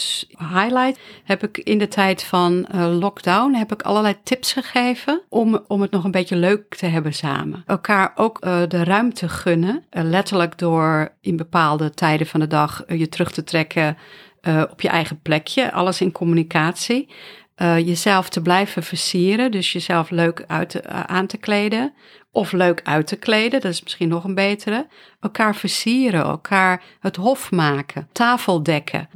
highlight, heb ik in de tijd van uh, lockdown, heb ik allerlei tips gegeven om, om het nog een beetje leuk te hebben samen. Elkaar ook uh, de ruimte gunnen, uh, letterlijk door in bepaalde tijden van de dag je terug te trekken op je eigen plekje, alles in communicatie. eh, jezelf te blijven versieren. Dus jezelf leuk uit eh, aan te kleden. Of leuk uit te kleden, dat is misschien nog een betere. Elkaar versieren, elkaar het hof maken. Tafel dekken.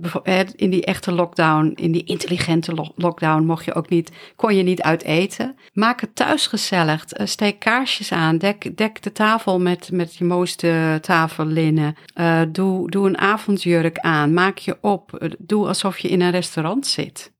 In die echte lockdown, in die intelligente lo- lockdown, mocht je ook niet, kon je niet uit eten. Maak het thuis gezellig. Eh, Steek kaarsjes aan. Dek, dek de tafel met, met je mooiste tafellinnen. Eh, doe, doe een avondjurk aan. Maak je op. Eh, Doe alsof je in een restaurant zit.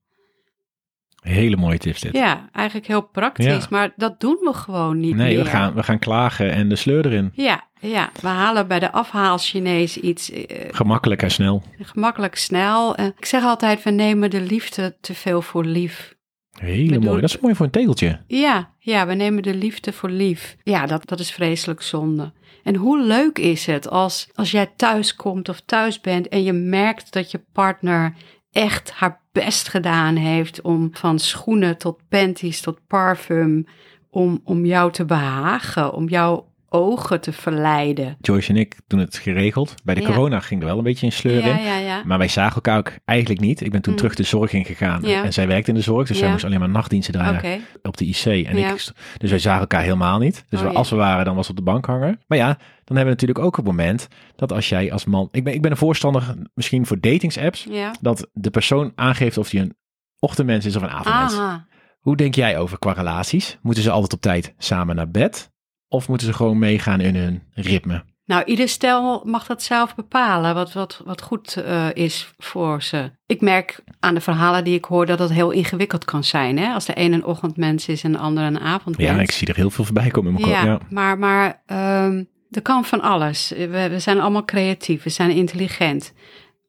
Hele mooie tips dit. Ja, eigenlijk heel praktisch, Ja. maar dat doen we gewoon niet nee, meer. we gaan, we gaan klagen en de sleur erin. Ja, ja, we halen bij de afhaal Chinees iets eh, Gemakkelijk en snel. gemakkelijk snel. Eh, ik zeg altijd, we nemen de liefde te veel voor lief. Hele bedoel- mooi. Dat is mooi voor een tegeltje. Ja, ja, we nemen de liefde voor lief. Ja, dat, dat is vreselijk zonde. En hoe leuk is het als, als jij thuis komt of thuis bent en je merkt dat je partner echt haar best gedaan heeft om van schoenen tot panties tot parfum, om, om jou te behagen, om jouw ogen te verleiden. Joyce en ik doen het geregeld. Bij de Ja. corona ging er wel een beetje in sleur Ja, in. ja. Maar wij zagen elkaar ook eigenlijk niet. Ik ben toen Mm. terug de zorg ingegaan. En zij werkte in de zorg. Dus zij moest alleen maar nachtdiensten draaien op de IC. En ik, dus wij zagen elkaar helemaal niet. Dus Oh, we- als we waren, dan was het op de bank hangen. Maar ja, dan hebben we natuurlijk ook het moment dat als jij als man... Ik ben, ik ben een voorstander misschien voor datingsapps. Ja. Dat de persoon aangeeft of hij een ochtendmens is of een avondmens. Aha. Hoe denk jij over qua relaties? Moeten ze altijd op tijd samen naar bed? Of moeten ze gewoon meegaan in hun ritme? Nou, ieder stel mag dat zelf bepalen, wat, wat, wat goed eh, is voor ze. Ik merk aan de verhalen die ik hoor dat het heel ingewikkeld kan zijn. Hè? Als de een een ochtendmens is en de ander een avondmens. Ja, ik zie er heel veel voorbij komen in mijn ja, kop. Ja. maar, maar ehm, er kan van alles. We, we zijn allemaal creatief, we zijn intelligent.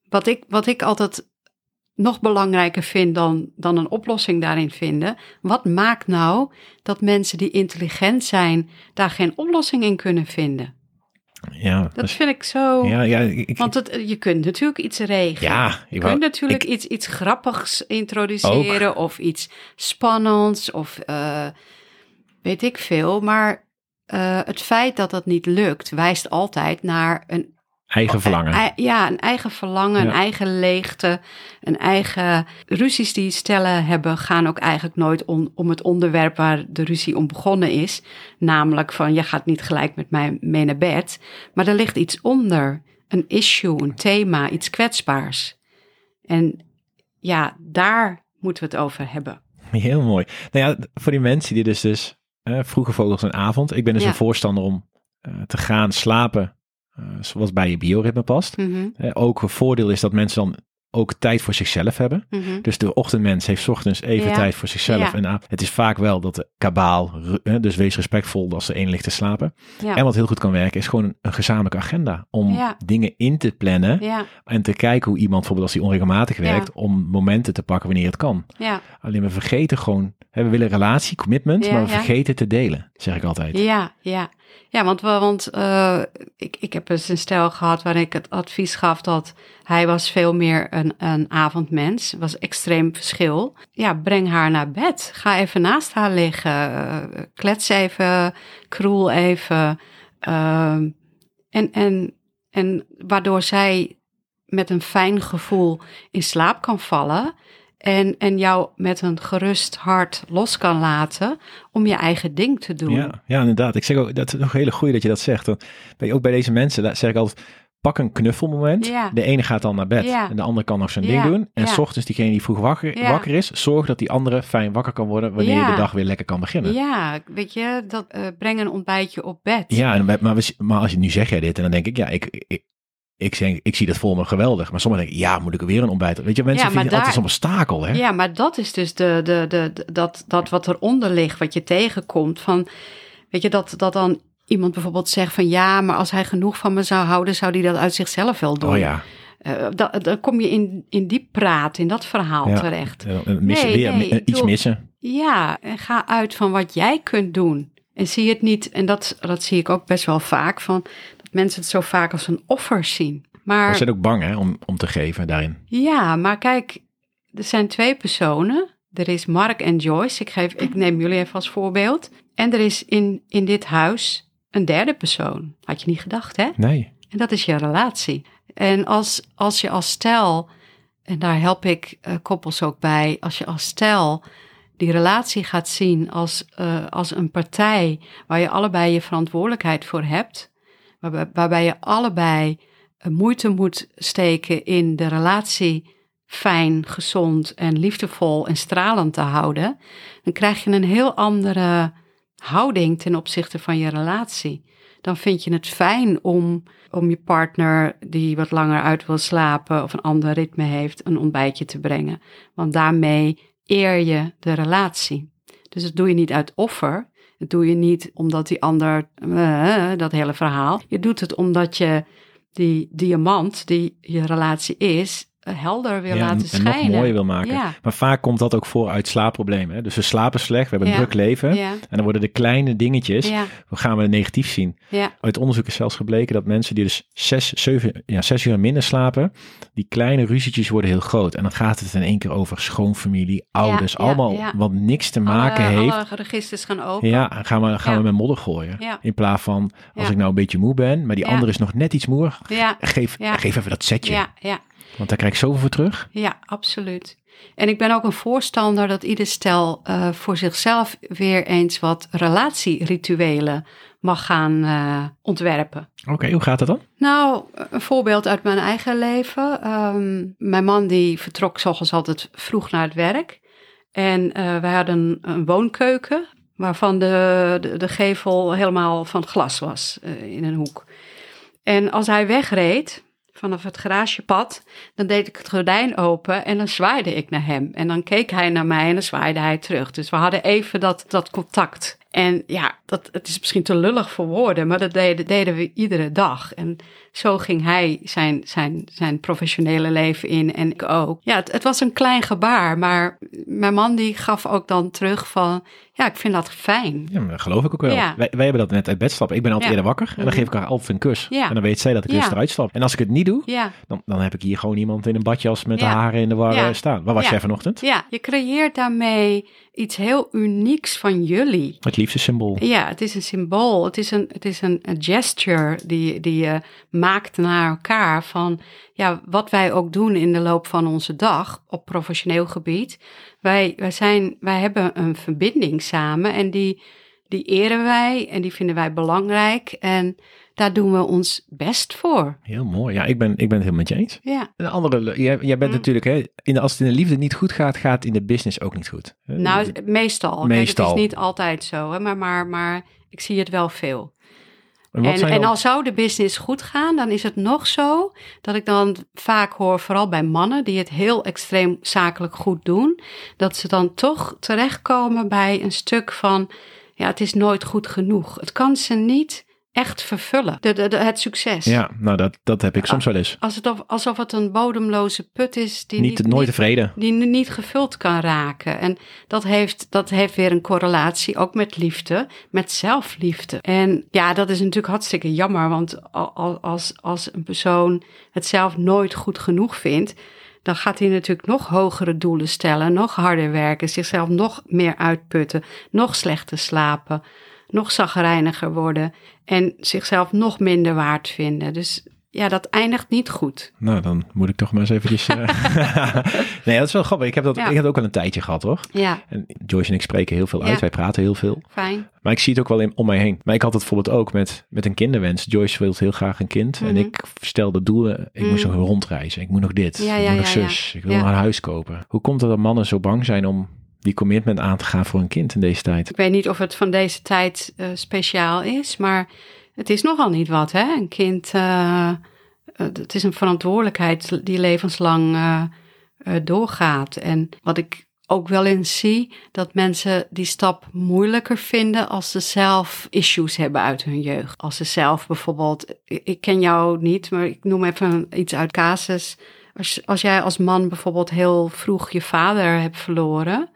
Wat ik, wat ik altijd nog belangrijker vind dan, dan een oplossing daarin vinden. Wat maakt nou dat mensen die intelligent zijn daar geen oplossing in kunnen vinden? Ja, Dat dus- vind ik zo. ja, ja, ik, Want het, je kunt natuurlijk iets regelen. ja, je kunt natuurlijk ik- iets, iets grappigs introduceren of iets spannends of eh, weet ik veel. Maar eh, het feit dat dat niet lukt wijst altijd naar een, eigen verlangen. ei- ja, een eigen verlangen, Ja. een eigen leegte, een eigen... Ruzies die stellen hebben gaan ook eigenlijk nooit om, om het onderwerp waar de ruzie om begonnen is. Namelijk van, je gaat niet gelijk met mij mee naar bed. Maar er ligt iets onder, een issue, een thema, iets kwetsbaars. En ja, daar moeten we het over hebben. Heel mooi. Nou ja, voor die mensen die dus, dus eh, vroege vogels en avond. Ik ben dus Ja. een voorstander om eh, te gaan slapen zoals bij je bioritme past. Mhm, Eh, ook een voordeel is dat mensen dan ook tijd voor zichzelf hebben. mhm. Dus de ochtendmens heeft 's ochtends even Ja. tijd voor zichzelf. Ja. En a- het is vaak wel dat de kabaal, eh, dus wees respectvol als de een ligt te slapen. Ja. En wat heel goed kan werken is gewoon een, gezamenlijke agenda. Om dingen in te plannen en te kijken hoe iemand bijvoorbeeld als hij onregelmatig werkt, om momenten te pakken wanneer het kan. ja, Alleen we vergeten gewoon, hè, we willen relatie, commitment, maar we vergeten te delen, zeg ik altijd. ja, ja. Ja, want, want eh, ik, ik heb eens een stel gehad waarin ik het advies gaf dat hij was veel meer een, een avondmens. was extreem verschil. Ja, breng haar naar bed. Ga even naast haar liggen. eh, klets even, kroel even. ehm, en, en, en waardoor zij met een fijn gevoel in slaap kan vallen. En, en jou met een gerust hart los kan laten om je eigen ding te doen. Ja, ja, inderdaad. Ik zeg ook, dat is nog een hele goeie dat je dat zegt. Want bij, ook bij deze mensen, daar zeg ik altijd, pak een knuffelmoment. Ja. De ene gaat dan naar bed Ja. en de andere kan nog zijn Ja, ding doen. En s ochtends diegene die vroeg wakker, wakker is, zorg dat die andere fijn wakker kan worden wanneer je de dag weer lekker kan beginnen. Ja, weet je, dat, eh, breng een ontbijtje op bed. Ja, en, maar, maar als je nu zeg jij dit en dan denk ik, ja, ik, ik, ik, zeg, ik zie dat voor me geweldig. Maar sommigen denken, ja, moet ik er weer een ontbijt? Weet je, mensen Ja, vinden altijd daar- zo'n obstakel, hè? Ja, maar dat is dus de, de, de, de- dat, dat wat eronder ligt, wat je tegenkomt. Van, weet je, dat, dat dan iemand bijvoorbeeld zegt van ja, maar als hij genoeg van me zou houden, zou hij dat uit zichzelf wel doen. Oh ja, da- dan kom je in, in die praat, in dat verhaal Ja. terecht. Missen, Nee, weer, nee, eh, iets doe- missen. Ja, en ga uit van wat jij kunt doen. En zie het niet, en dat, dat zie ik ook best wel vaak, van mensen het zo vaak als een offer zien. Maar We zijn ook bang hè, om, om te geven daarin. Ja, maar kijk, er zijn twee personen. Er is Mark en Joyce. Ik, geef, ik neem jullie even als voorbeeld. En er is in, in dit huis een derde persoon. Had je niet gedacht, hè? Nee. En dat is je relatie. En als, als je als stel en daar help ik uh, koppels ook bij, als je als stel die relatie gaat zien als, uh, als een partij waar je allebei je verantwoordelijkheid voor hebt, waarbij, je allebei uh, moeite moet steken in de relatie fijn, gezond en liefdevol en stralend te houden, dan krijg je een heel andere houding ten opzichte van je relatie. Dan vind je het fijn om, om je partner die wat langer uit wil slapen of een ander ritme heeft, een ontbijtje te brengen. Want daarmee eer je de relatie. Dus dat doe je niet uit offer. Dat doe je niet omdat die ander, uh, dat hele verhaal. Je doet het omdat je die diamant die je relatie is, helder wil laten schijnen. En nog mooier wil maken. Maar vaak komt dat ook voor uit slaapproblemen. Hè? Dus we slapen slecht, we hebben een druk leven. En dan worden de kleine dingetjes, we gaan we negatief zien. Uit onderzoek is zelfs gebleken dat mensen die dus zes, zeven, ja, zes uur minder slapen, die kleine ruzietjes worden heel groot. En dan gaat het in één keer over schoonfamilie, ouders, allemaal wat niks te maken alle, heeft. Alle registers gaan open. Ja, gaan we, gaan we met modder gooien. In plaats van, als ik nou een beetje moe ben, maar die andere is nog net iets moer, geef, geef even dat setje. Ja, ja. Want daar krijg ik zoveel voor terug. Ja, absoluut. En ik ben ook een voorstander dat ieder stel uh, voor zichzelf weer eens wat relatierituelen mag gaan uh, ontwerpen. Oké, hoe gaat dat dan? Nou, een voorbeeld uit mijn eigen leven. Um, mijn man die vertrok zoals altijd vroeg naar het werk. En uh, wij hadden een woonkeuken waarvan de, de, de, gevel helemaal van glas was in een hoek. En als hij wegreed, vanaf het garagepad. Dan deed ik het gordijn open en dan zwaaide ik naar hem. En dan keek hij naar mij en dan zwaaide hij terug. Dus we hadden even dat, dat contact. En ja, dat, het is misschien te lullig voor woorden, maar dat deden, deden we iedere dag. En zo ging hij zijn, zijn, zijn professionele leven in en ik ook. Ja, het, het was een klein gebaar, maar mijn man die gaf ook dan terug van, ja, ik vind dat fijn. Ja, dat geloof ik ook wel. Ja. Wij, wij hebben dat net uit bed stappen. Ik ben altijd eerder wakker en dan mhm. geef ik haar altijd een kus. Ja. En dan weet zij dat ik eerst eruit stap. En als ik het niet doe, dan, dan heb ik hier gewoon iemand in een badjas met de haren in de war staan. Waar was jij vanochtend? Ja, je creëert daarmee iets heel unieks van jullie. Ja, het is een symbool. Het is een, het is een, een gesture die, die je maakt naar elkaar van ja, wat wij ook doen in de loop van onze dag op professioneel gebied. Wij, wij, zijn, wij hebben een verbinding samen en die, die eren wij en die vinden wij belangrijk. En daar doen we ons best voor. Heel mooi. Ja, ik ben, ik ben het helemaal met je eens. Ja. Een andere, jij, jij bent mm. natuurlijk, hè, in de, als het in de liefde niet goed gaat, gaat het in de business ook niet goed. Nou, meestal. Meestal. het is niet altijd zo, hè, maar, maar, maar ik zie het wel veel. En, en, en al zou de business goed gaan, dan is het nog zo dat ik dan vaak hoor, vooral bij mannen die het heel extreem zakelijk goed doen, dat ze dan toch terechtkomen bij een stuk van, ja, het is nooit goed genoeg. Het kan ze niet echt vervullen. De, de, het succes. Ja, nou dat, dat heb ik soms wel eens. Als het alsof het een bodemloze put is die niet, nooit tevreden. Die niet gevuld kan raken. En dat heeft, dat heeft weer een correlatie ook met liefde, met zelfliefde. En ja, dat is natuurlijk hartstikke jammer, want als, als een persoon het zelf nooit goed genoeg vindt, dan gaat hij natuurlijk nog hogere doelen stellen, nog harder werken, zichzelf nog meer uitputten, nog slechter slapen nog zagrijniger worden en zichzelf nog minder waard vinden. Dus ja, dat eindigt niet goed. Nou, dan moet ik toch maar eens eventjes... Uh... nee, dat is wel grappig. Ik heb dat, ik heb ook al een tijdje gehad, toch? Ja. En Joyce en ik spreken heel veel uit. Wij praten heel veel. Fijn. Maar ik zie het ook wel in, om mij heen. Maar ik had het bijvoorbeeld ook met, met een kinderwens. Joyce wil heel graag een kind. En mhm. ik stelde doelen. Ik moet zo mhm. rondreizen. Ik moet nog dit. Ja, ik moet nog zus. Ik wil nog een huis kopen. Hoe komt het dat mannen zo bang zijn om die commitment aan te gaan voor een kind in deze tijd. Ik weet niet of het van deze tijd uh, speciaal is, maar het is nogal niet wat. Hè? Een kind, uh, het is een verantwoordelijkheid die levenslang doorgaat. En wat ik ook wel eens zie, dat mensen die stap moeilijker vinden als ze zelf issues hebben uit hun jeugd. Als ze zelf bijvoorbeeld, ik ken jou niet, maar ik noem even iets uit casus. Als, als jij als man bijvoorbeeld heel vroeg je vader hebt verloren,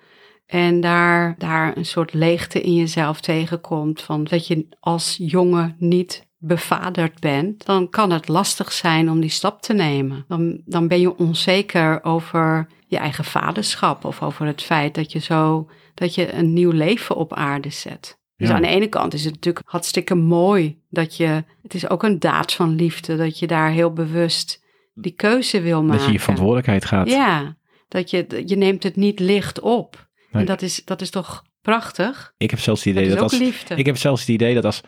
en daar, daar een soort leegte in jezelf tegenkomt. Van dat je als jongen niet bevaderd bent, dan kan het lastig zijn om die stap te nemen. Dan, dan ben je onzeker over je eigen vaderschap of over het feit dat je zo dat je een nieuw leven op aarde zet. Dus aan de ene kant is het natuurlijk hartstikke mooi dat je, het is ook een daad van liefde, dat je daar heel bewust die keuze wil maken. Dat je je verantwoordelijkheid gaat. Ja, dat je, je neemt het niet licht op. Nee. En dat is, dat is toch prachtig? Ik heb zelfs het idee dat, als, liefde. ik heb zelfs het idee dat als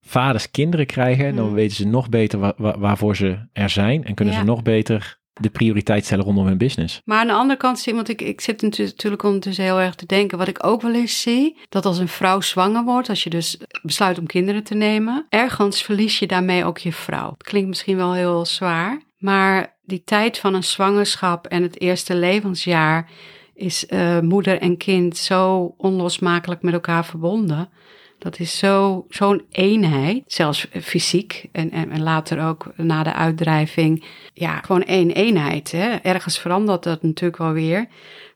vaders kinderen krijgen, dan Mm. weten ze nog beter wa- wa- waarvoor ze er zijn en kunnen Ja. ze nog beter de prioriteit stellen rondom hun business. Maar aan de andere kant zie want ik, ik zit natu- natuurlijk ondertussen heel erg te denken, wat ik ook wel eens zie, dat als een vrouw zwanger wordt, als je dus besluit om kinderen te nemen, ergens verlies je daarmee ook je vrouw. Het klinkt misschien wel heel zwaar, maar die tijd van een zwangerschap en het eerste levensjaar is eh, moeder en kind zo onlosmakelijk met elkaar verbonden. Dat is zo, zo'n eenheid, zelfs fysiek en, en, en later ook na de uitdrijving. Ja, gewoon één eenheid. Hè? Ergens verandert dat natuurlijk wel weer.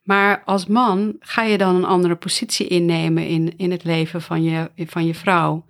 Maar als man ga je dan een andere positie innemen in, in het leven van je, van je vrouw.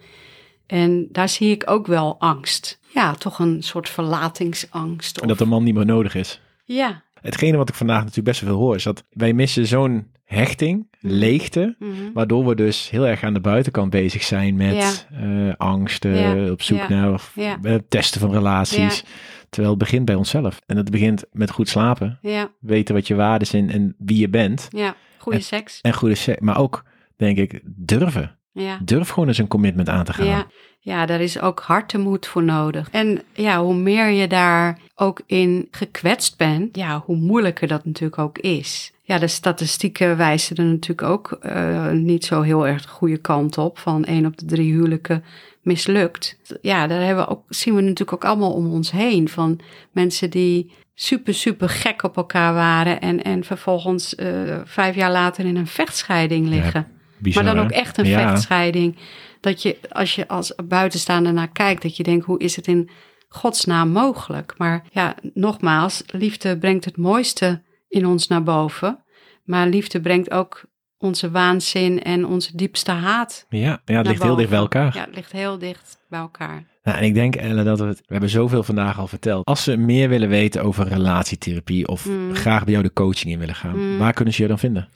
En daar zie ik ook wel angst. Ja, toch een soort verlatingsangst. En Of, dat de man niet meer nodig is. ja. Hetgene wat ik vandaag natuurlijk best wel veel hoor, is dat wij missen zo'n hechting, Mhm. leegte, mhm. waardoor we dus heel erg aan de buitenkant bezig zijn met eh, angsten, Ja. op zoek Ja. naar of, eh, testen van relaties. Terwijl het begint bij onszelf. En het begint met goed slapen, weten wat je waarden zijn en wie je bent. ja. Goede En- seks. En goede seks, maar ook, denk ik, durven. Ja. Durf gewoon eens een commitment aan te gaan. Ja, ja, daar is ook hartemoed voor nodig. En ja, hoe meer je daar ook in gekwetst bent, ja, hoe moeilijker dat natuurlijk ook is. Ja, de statistieken wijzen er natuurlijk ook eh, niet zo heel erg de goede kant op. Van één op de drie huwelijken mislukt. Ja, daar hebben we ook, zien we natuurlijk ook allemaal om ons heen. Van mensen die super, super gek op elkaar waren. En, en vervolgens eh, vijf jaar later in een vechtscheiding liggen. Bizar, Maar dan ook echt een Ja. vechtscheiding. Dat je, als je als buitenstaander naar kijkt, dat je denkt, hoe is het in godsnaam mogelijk? Maar ja, nogmaals, liefde brengt het mooiste in ons naar boven. Maar liefde brengt ook onze waanzin en onze diepste haat. Ja, ja het ligt heel dicht bij elkaar. Ja, het ligt heel dicht bij elkaar. Nou, en ik denk, Elle, dat we het... We hebben zoveel vandaag al verteld. Als ze meer willen weten over relatietherapie of Mm. graag bij jou de coaching in willen gaan, Mm. waar kunnen ze je dan vinden?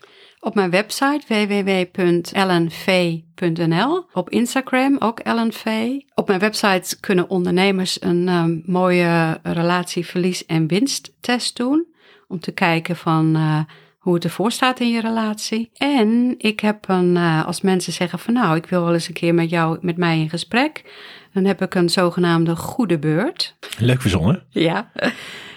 Op mijn website www.ellenv.nl. Op Instagram ook ellenv. Op mijn website kunnen ondernemers een ehm, mooie relatieverlies- en winsttest doen. Om te kijken van eh, hoe het ervoor staat in je relatie. En ik heb een, eh, als mensen zeggen van nou, ik wil wel eens een keer met jou, met mij in gesprek. Dan heb ik een zogenaamde goede beurt. Leuk verzonnen. Ja.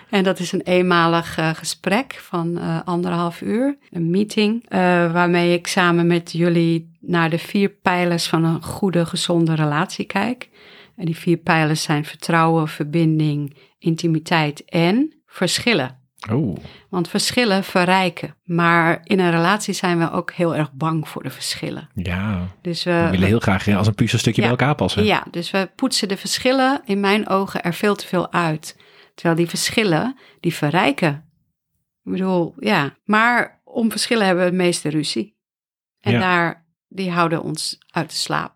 En dat is een eenmalig eh, gesprek van eh, anderhalf uur. Een meeting eh, waarmee ik samen met jullie naar de vier pijlers van een goede, gezonde relatie kijk. En die vier pijlers zijn vertrouwen, verbinding, intimiteit en verschillen. Oh, Want verschillen verrijken. Maar in een relatie zijn we ook heel erg bang voor de verschillen. ja. Dus We we, willen heel graag als een puzzelstukje Ja. bij elkaar passen. ja, dus we poetsen de verschillen in mijn ogen er veel te veel uit. Terwijl die verschillen, die verrijken. Ik bedoel, ja. Maar om verschillen hebben we het meeste ruzie. En Ja. daar, die houden ons uit de slaap.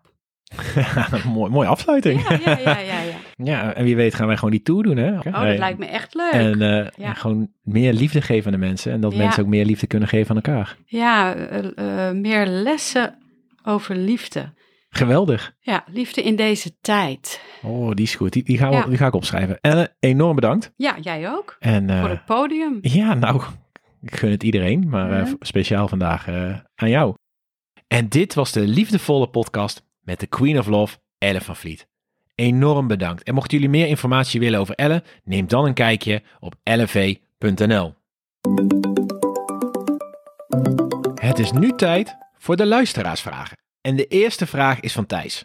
mooi, mooie afsluiting. Ja, ja, ja, ja. ja. Ja, en wie weet gaan wij gewoon die tour doen, hè? Oh, dat lijkt me echt leuk. En eh, Ja. gewoon meer liefde geven aan de mensen. En dat mensen ook meer liefde kunnen geven aan elkaar. Ja, eh, eh, meer lessen over liefde. Geweldig. Ja, liefde in deze tijd. Oh, die is goed. Die, die, gaan we, Ja. die ga ik opschrijven. Elle, enorm bedankt. Ja, jij ook. En eh, Voor het podium. ja, nou, ik gun het iedereen. Maar eh, speciaal vandaag eh, aan jou. En dit was de liefdevolle podcast met de Queen of Love, Elle van Vliet. Enorm bedankt. En mochten jullie meer informatie willen over Elle, neem dan een kijkje op lv.nl. Het is nu tijd voor de luisteraarsvragen. En de eerste vraag is van Thijs.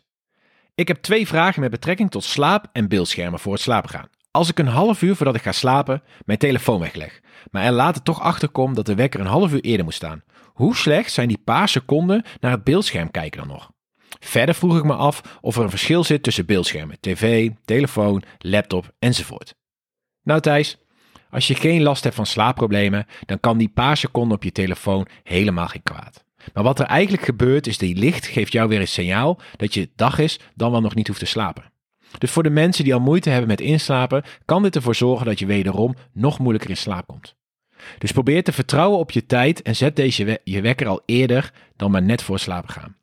Ik heb twee vragen met betrekking tot slaap en beeldschermen voor het slapen gaan. Als ik een half uur voordat ik ga slapen mijn telefoon wegleg, maar er later toch achter kom dat de wekker een half uur eerder moet staan, hoe slecht zijn die paar seconden naar het beeldscherm kijken dan nog? Verder vroeg ik me af of er een verschil zit tussen beeldschermen, tv, telefoon, laptop enzovoort. Nou Thijs, als je geen last hebt van slaapproblemen, dan kan die paar seconden op je telefoon helemaal geen kwaad. Maar wat er eigenlijk gebeurt is die licht geeft jou weer een signaal dat je dag is dan wel nog niet hoeft te slapen. Dus voor de mensen die al moeite hebben met inslapen, kan dit ervoor zorgen dat je wederom nog moeilijker in slaap komt. Dus probeer te vertrouwen op je tijd en zet deze je wekker al eerder dan maar net voor slapen gaan.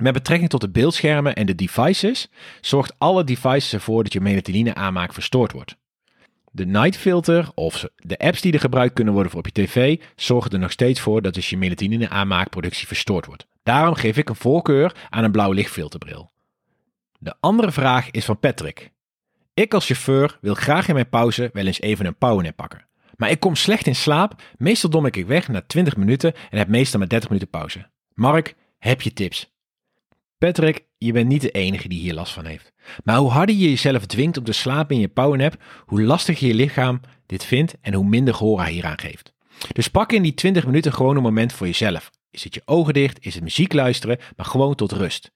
Met betrekking tot de beeldschermen en de devices, zorgt alle devices ervoor dat je melatonine aanmaak verstoord wordt. De night filter of de apps die er gebruikt kunnen worden voor op je tv zorgen er nog steeds voor dat dus je melatonine aanmaakproductie verstoord wordt. Daarom geef ik een voorkeur aan een blauw lichtfilterbril. De andere vraag is van Patrick. Ik als chauffeur wil graag in mijn pauze wel eens even een powernap pakken. Maar ik kom slecht in slaap, meestal dom ik weg na 20 minuten en heb meestal maar 30 minuten pauze. Mark, heb je tips? Patrick, je bent niet de enige die hier last van heeft. Maar hoe harder je jezelf dwingt om te slapen in je powernap, hoe lastiger je lichaam dit vindt en hoe minder gehoor hij hieraan geeft. Dus pak in die 20 minuten gewoon een moment voor jezelf. Is het je ogen dicht, is het muziek luisteren, maar gewoon tot rust.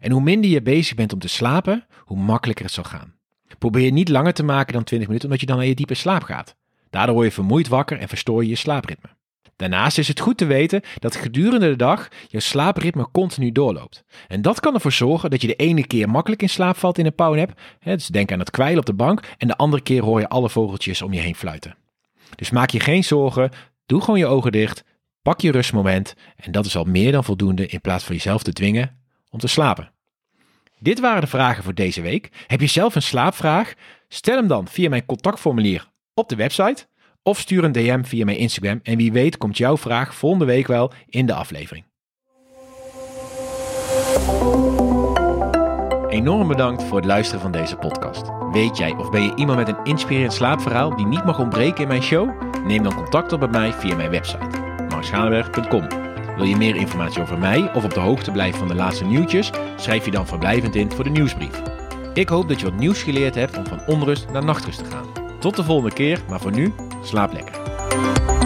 En hoe minder je bezig bent om te slapen, hoe makkelijker het zal gaan. Probeer niet langer te maken dan 20 minuten, omdat je dan naar je diepe slaap gaat. Daardoor word je vermoeid wakker en verstoor je je slaapritme. Daarnaast is het goed te weten dat gedurende de dag je slaapritme continu doorloopt. En dat kan ervoor zorgen dat je de ene keer makkelijk in slaap valt in een powernap. Dus denk aan het kwijlen op de bank. En de andere keer hoor je alle vogeltjes om je heen fluiten. Dus maak je geen zorgen. Doe gewoon je ogen dicht. Pak je rustmoment. En dat is al meer dan voldoende in plaats van jezelf te dwingen om te slapen. Dit waren de vragen voor deze week. Heb je zelf een slaapvraag? Stel hem dan via mijn contactformulier op de website. Of stuur een DM via mijn Instagram. En wie weet komt jouw vraag volgende week wel in de aflevering. Enorm bedankt voor het luisteren van deze podcast. Weet jij of ben je iemand met een inspirerend slaapverhaal die niet mag ontbreken in mijn show? Neem dan contact op met mij via mijn website marschalenberg.com. Wil je meer informatie over mij of op de hoogte blijven van de laatste nieuwtjes? Schrijf je dan verblijvend in voor de nieuwsbrief. Ik hoop dat je wat nieuws geleerd hebt om van onrust naar nachtrust te gaan. Tot de volgende keer, maar voor nu, slaap lekker.